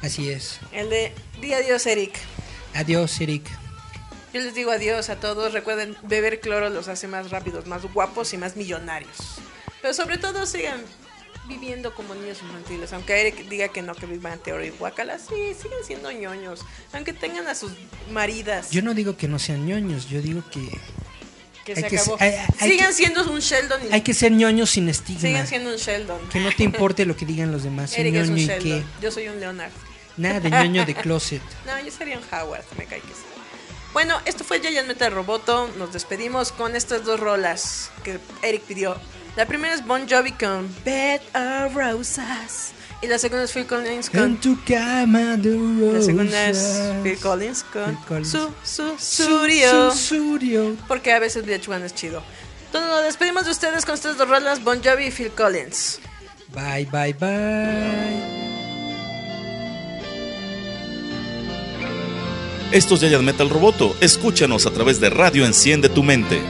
así es. el de Di adiós, Eric. Adiós, Eric. Yo les digo adiós a todos. Recuerden, beber cloro los hace más rápidos, más guapos y más millonarios. Pero sobre todo sigan viviendo como niños infantiles. Aunque Eric diga que no, que vivan teoría guacala, sí, siguen siendo ñoños. Aunque tengan a sus maridas. Yo no digo que no sean ñoños, yo digo que que se acabó. se- hay- hay sigan que- siendo un Sheldon. y- hay que ser ñoños sin estigma. sigan siendo un Sheldon. Que no te importe lo que digan los demás. Eric es un Sheldon. Yo soy un Leonard. Nada de ñoño de closet. No, yo sería un Howard, me cae que sí. Bueno, esto fue Giant Metal Roboto. Nos despedimos con estas dos rolas que Eric pidió. La primera es Bon Jovi con Bed of Roses. Y la segunda es Phil Collins En con. tu cama de La segunda es. Phil Collins con Phil Collins. Su, su, Su- Surio. su- Surio. Porque a veces VH1 es chido. Entonces nos despedimos de ustedes con estas dos rolas, Bon Jovi y Phil Collins. Bye, bye, bye. Esto es Giant Metal Roboto. Escúchanos a través de Radio Enciende tu Mente.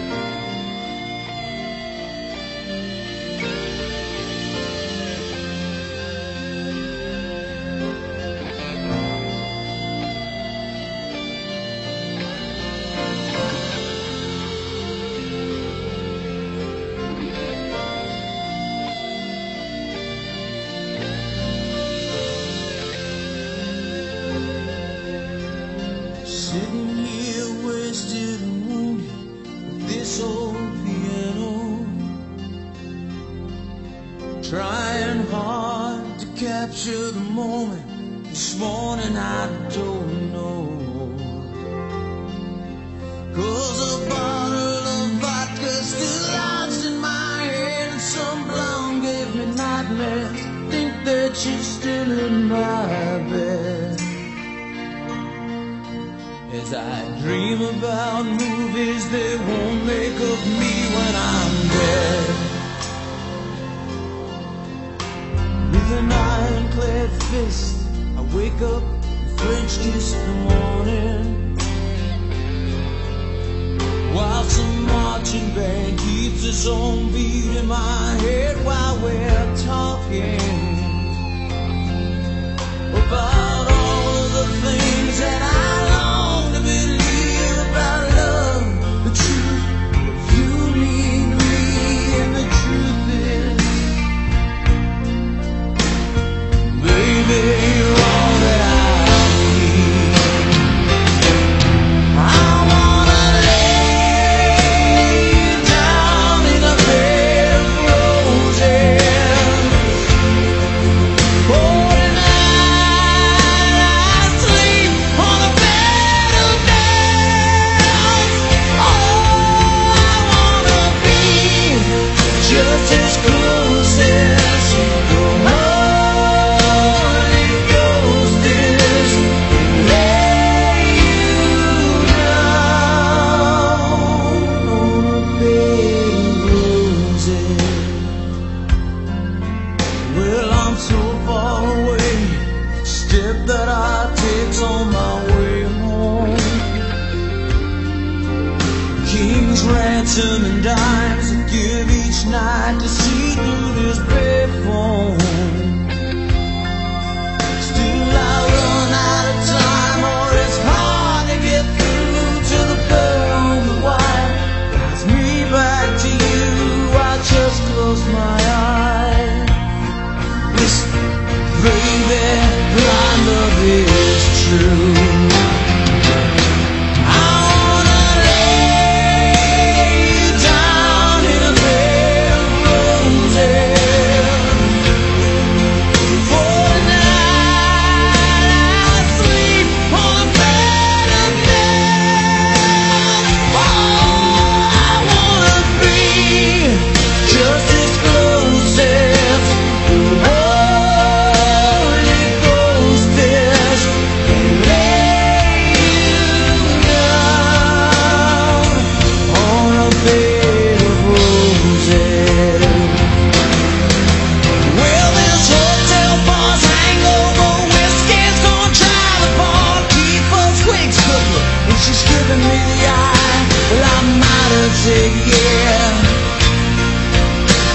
She's giving me the eye. Well, I might have a tick, yeah.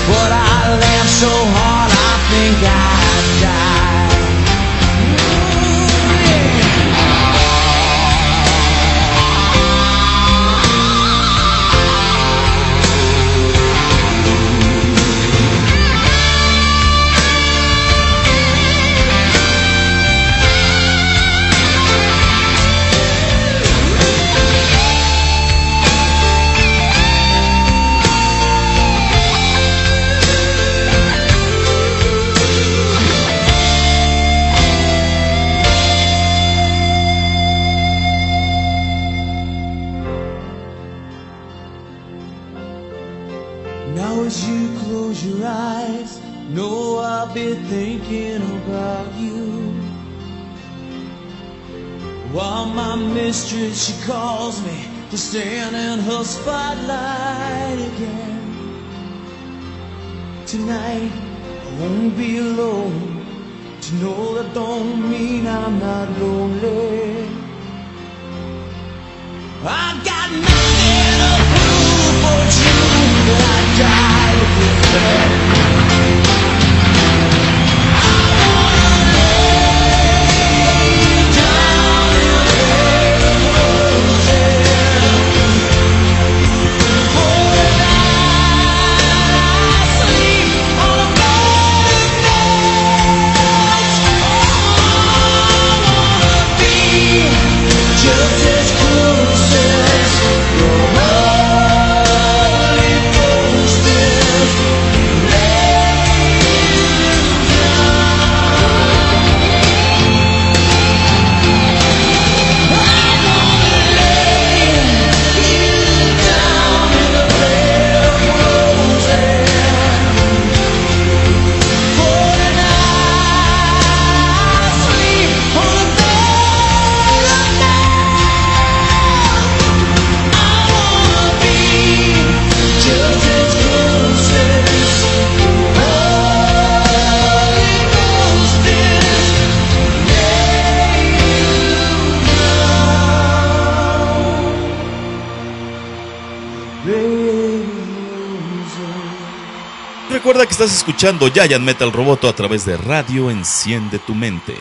But I laughed so hard, I think I. spotlight again. Tonight I won't be alone. To know that don't mean I'm not lonely. Estás escuchando Giant Metal Roboto a través de Radio Enciende tu Mente.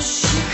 shoot.